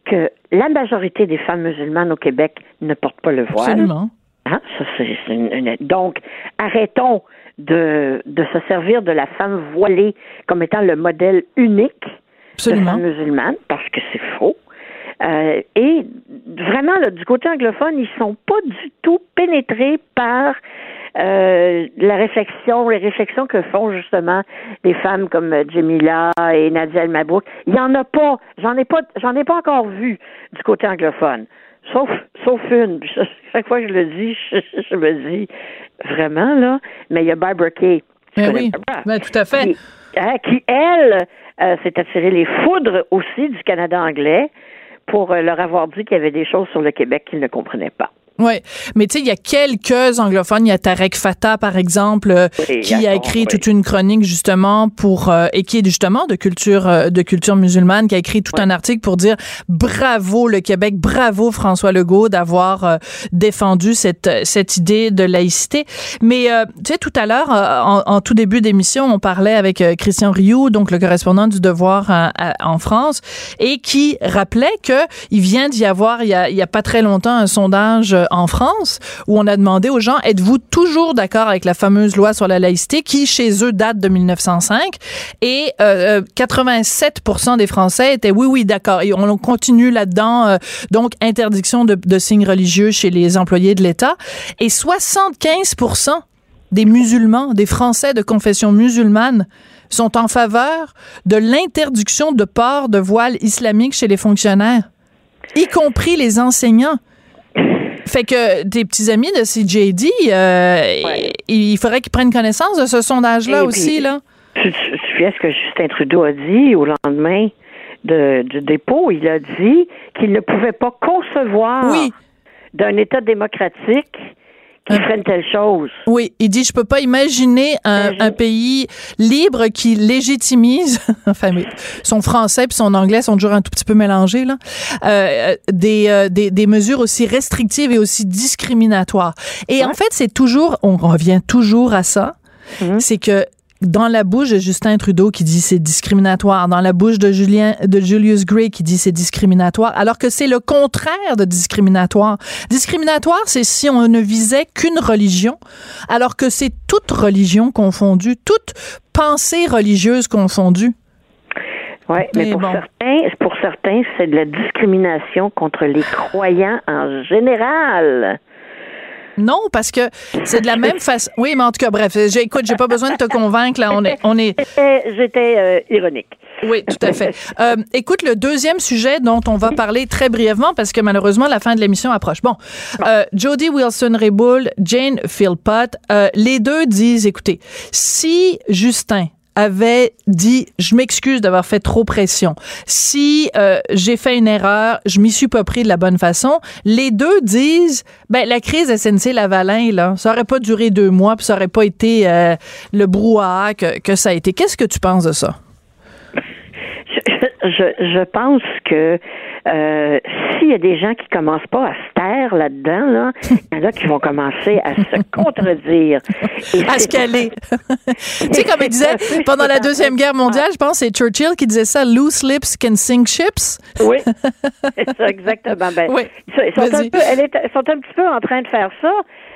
que la majorité des femmes musulmanes au Québec ne portent pas le voile. Absolument. Hein? Ça, c'est, c'est une- une- Donc, arrêtons de, de se servir de la femme voilée comme étant le modèle unique de femme musulmane, parce que c'est faux. Euh, et vraiment, là, du côté anglophone, ils sont pas du tout pénétrés par euh, la réflexion, les réflexions que font justement des femmes comme euh, Jamila et Nadia El Mabrouk. Il y en a pas. J'en ai pas. J'en ai pas encore vu du côté anglophone. Sauf, sauf une. (laughs) Puis Chaque fois que je le dis, (laughs) je, je me dis vraiment là? Mais il y a Barbara Kay. Ben oui, ben tout à fait. Qui, hein, qui, elle, euh, s'est attiré les foudres aussi du Canada anglais pour leur avoir dit qu'il y avait des choses sur le Québec qu'ils ne comprenaient pas. Oui, mais tu sais, il y a quelques anglophones. Il y a Tarek Fatah, par exemple, euh, Oui, qui a écrit oui. toute une chronique justement pour euh, et qui est justement de culture euh, de culture musulmane, qui a écrit tout un article pour dire bravo le Québec, bravo François Legault d'avoir euh, défendu cette cette idée de laïcité. Mais euh, tu sais, tout à l'heure, euh, en, en tout début d'émission, on parlait avec euh, Christian Rioux, donc le correspondant du Devoir à- à- en France, et qui rappelait que il vient d'y avoir il y a il y a pas très longtemps un sondage euh, en France où on a demandé aux gens êtes-vous toujours d'accord avec la fameuse loi sur la laïcité qui chez eux date de 1905 et euh, euh, 87% des Français étaient oui oui d'accord. Et on continue là-dedans euh, donc interdiction de, de signes religieux chez les employés de l'État. Et 75% des musulmans, des Français de confession musulmane sont en faveur de l'interdiction de port de voile islamique chez les fonctionnaires, y compris les enseignants. Fait que des petits amis de CJD, euh, il il faudrait qu'ils prennent connaissance de ce sondage-là aussi, puis, là. Tu tu souviens ce que Justin Trudeau a dit au lendemain de, du dépôt? Il a dit qu'il ne pouvait pas concevoir Oui. d'un État démocratique qui telle chose. Oui, il dit je peux pas imaginer un, un pays libre qui légitimise, (laughs) enfin son français puis son anglais sont toujours un tout petit peu mélangés là, euh, des, euh, des des mesures aussi restrictives et aussi discriminatoires. Et en fait c'est toujours, on revient toujours à ça, c'est que dans la bouche de Justin Trudeau qui dit c'est discriminatoire, dans la bouche de Julien de Julius Gray qui dit c'est discriminatoire, alors que c'est le contraire de discriminatoire. Discriminatoire, c'est si on ne visait qu'une religion, alors que c'est toute religion confondue, toute pensée religieuse confondue. Oui, mais, Mais pour bon. certains, pour certains, c'est de la discrimination contre les croyants en général. Non, parce que c'est de la même (laughs) façon. Oui, mais en tout cas, bref, j'ai, écoute, j'ai pas besoin de te convaincre. Là, on est, on est. J'étais, j'étais, euh, ironique. Oui, tout à fait. (laughs) Euh, écoute, le deuxième sujet dont on va parler très brièvement, parce que malheureusement, la fin de l'émission approche. Bon, euh, Jody Wilson-Raybould, Jane Philpott, euh, les deux disent, écoutez, si Justin avait dit je m'excuse d'avoir fait trop pression. Si euh, j'ai fait une erreur, je m'y suis pas pris de la bonne façon. Les deux disent ben la crise SNC Lavalin là, ça aurait pas duré deux mois, puis ça aurait pas été euh, le brouhaha que, que ça a été. Qu'est-ce que tu penses de ça? Je, je pense que euh, s'il y a des gens qui commencent pas à se taire là-dedans, là, il y en a qui vont commencer à se (laughs) contredire. Et à se caler. (laughs) tu sais, comme il disait pendant la Deuxième Guerre mondiale, je pense que c'est Churchill qui disait ça, loose lips can sink ships. Oui, (laughs) c'est ça, exactement. Ben, Oui, ils sont- un peu, elle est, sont un petit peu en train de faire ça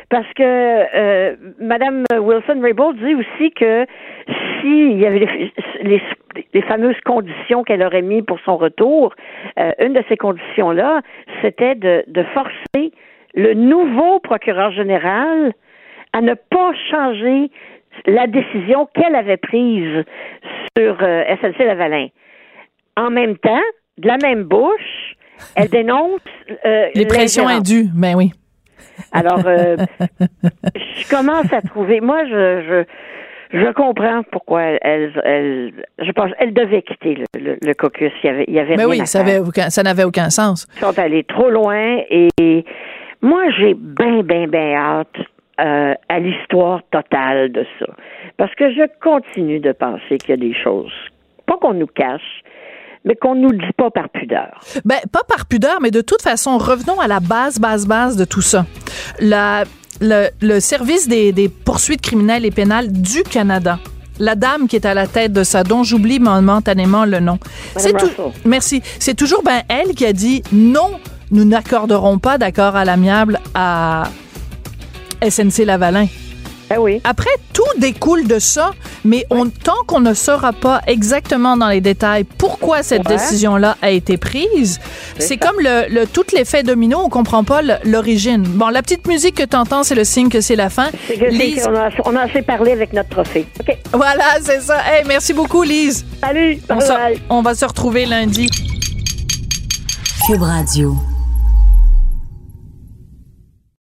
parce que euh, Madame Wilson-Raybould dit aussi que s'il y avait les, les, les fameuses conditions qu'elle aurait mis pour son retour, euh, une de ces conditions-là, c'était de, de forcer le nouveau procureur général à ne pas changer la décision qu'elle avait prise sur euh, SNC-Lavalin. En même temps, de la même bouche, elle (laughs) dénonce euh, Les pressions indues, ben oui. Alors, euh, (laughs) je commence à trouver. Moi, je, je, je comprends pourquoi elle, elle, je pense, elle devait quitter le, le, le caucus. Il y avait, il y avait Mais rien oui, à ça, faire. avait aucun- ça n'avait aucun sens. Ils sont allés trop loin et moi, j'ai bien, bien, bien hâte euh, à l'histoire totale de ça. Parce que je continue de penser qu'il y a des choses, pas qu'on nous cache, mais qu'on nous dit pas par pudeur. Ben, pas par pudeur, mais de toute façon, revenons à la base, base, base de tout ça. La, le, le service des, des poursuites criminelles et pénales du Canada. La dame qui est à la tête de ça, dont j'oublie momentanément le nom. C'est. Merci. C'est toujours ben elle qui a dit non, nous n'accorderons pas d'accord à l'amiable à SNC Lavalin. Ben oui. Après, tout découle de ça, mais on, tant qu'on ne saura pas exactement dans les détails pourquoi cette Ouais. décision-là a été prise, c'est comme le, le tout l'effet domino, on comprend pas l'origine. Bon, la petite musique que tu entends, c'est le signe que c'est la fin. C'est que- c'est Lise, qu'on a, on a assez parlé avec notre trophée. OK. voilà, c'est ça. Hey, merci beaucoup, Lise. Salut. On, Bye se- bye. on va se retrouver lundi. Cube Radio.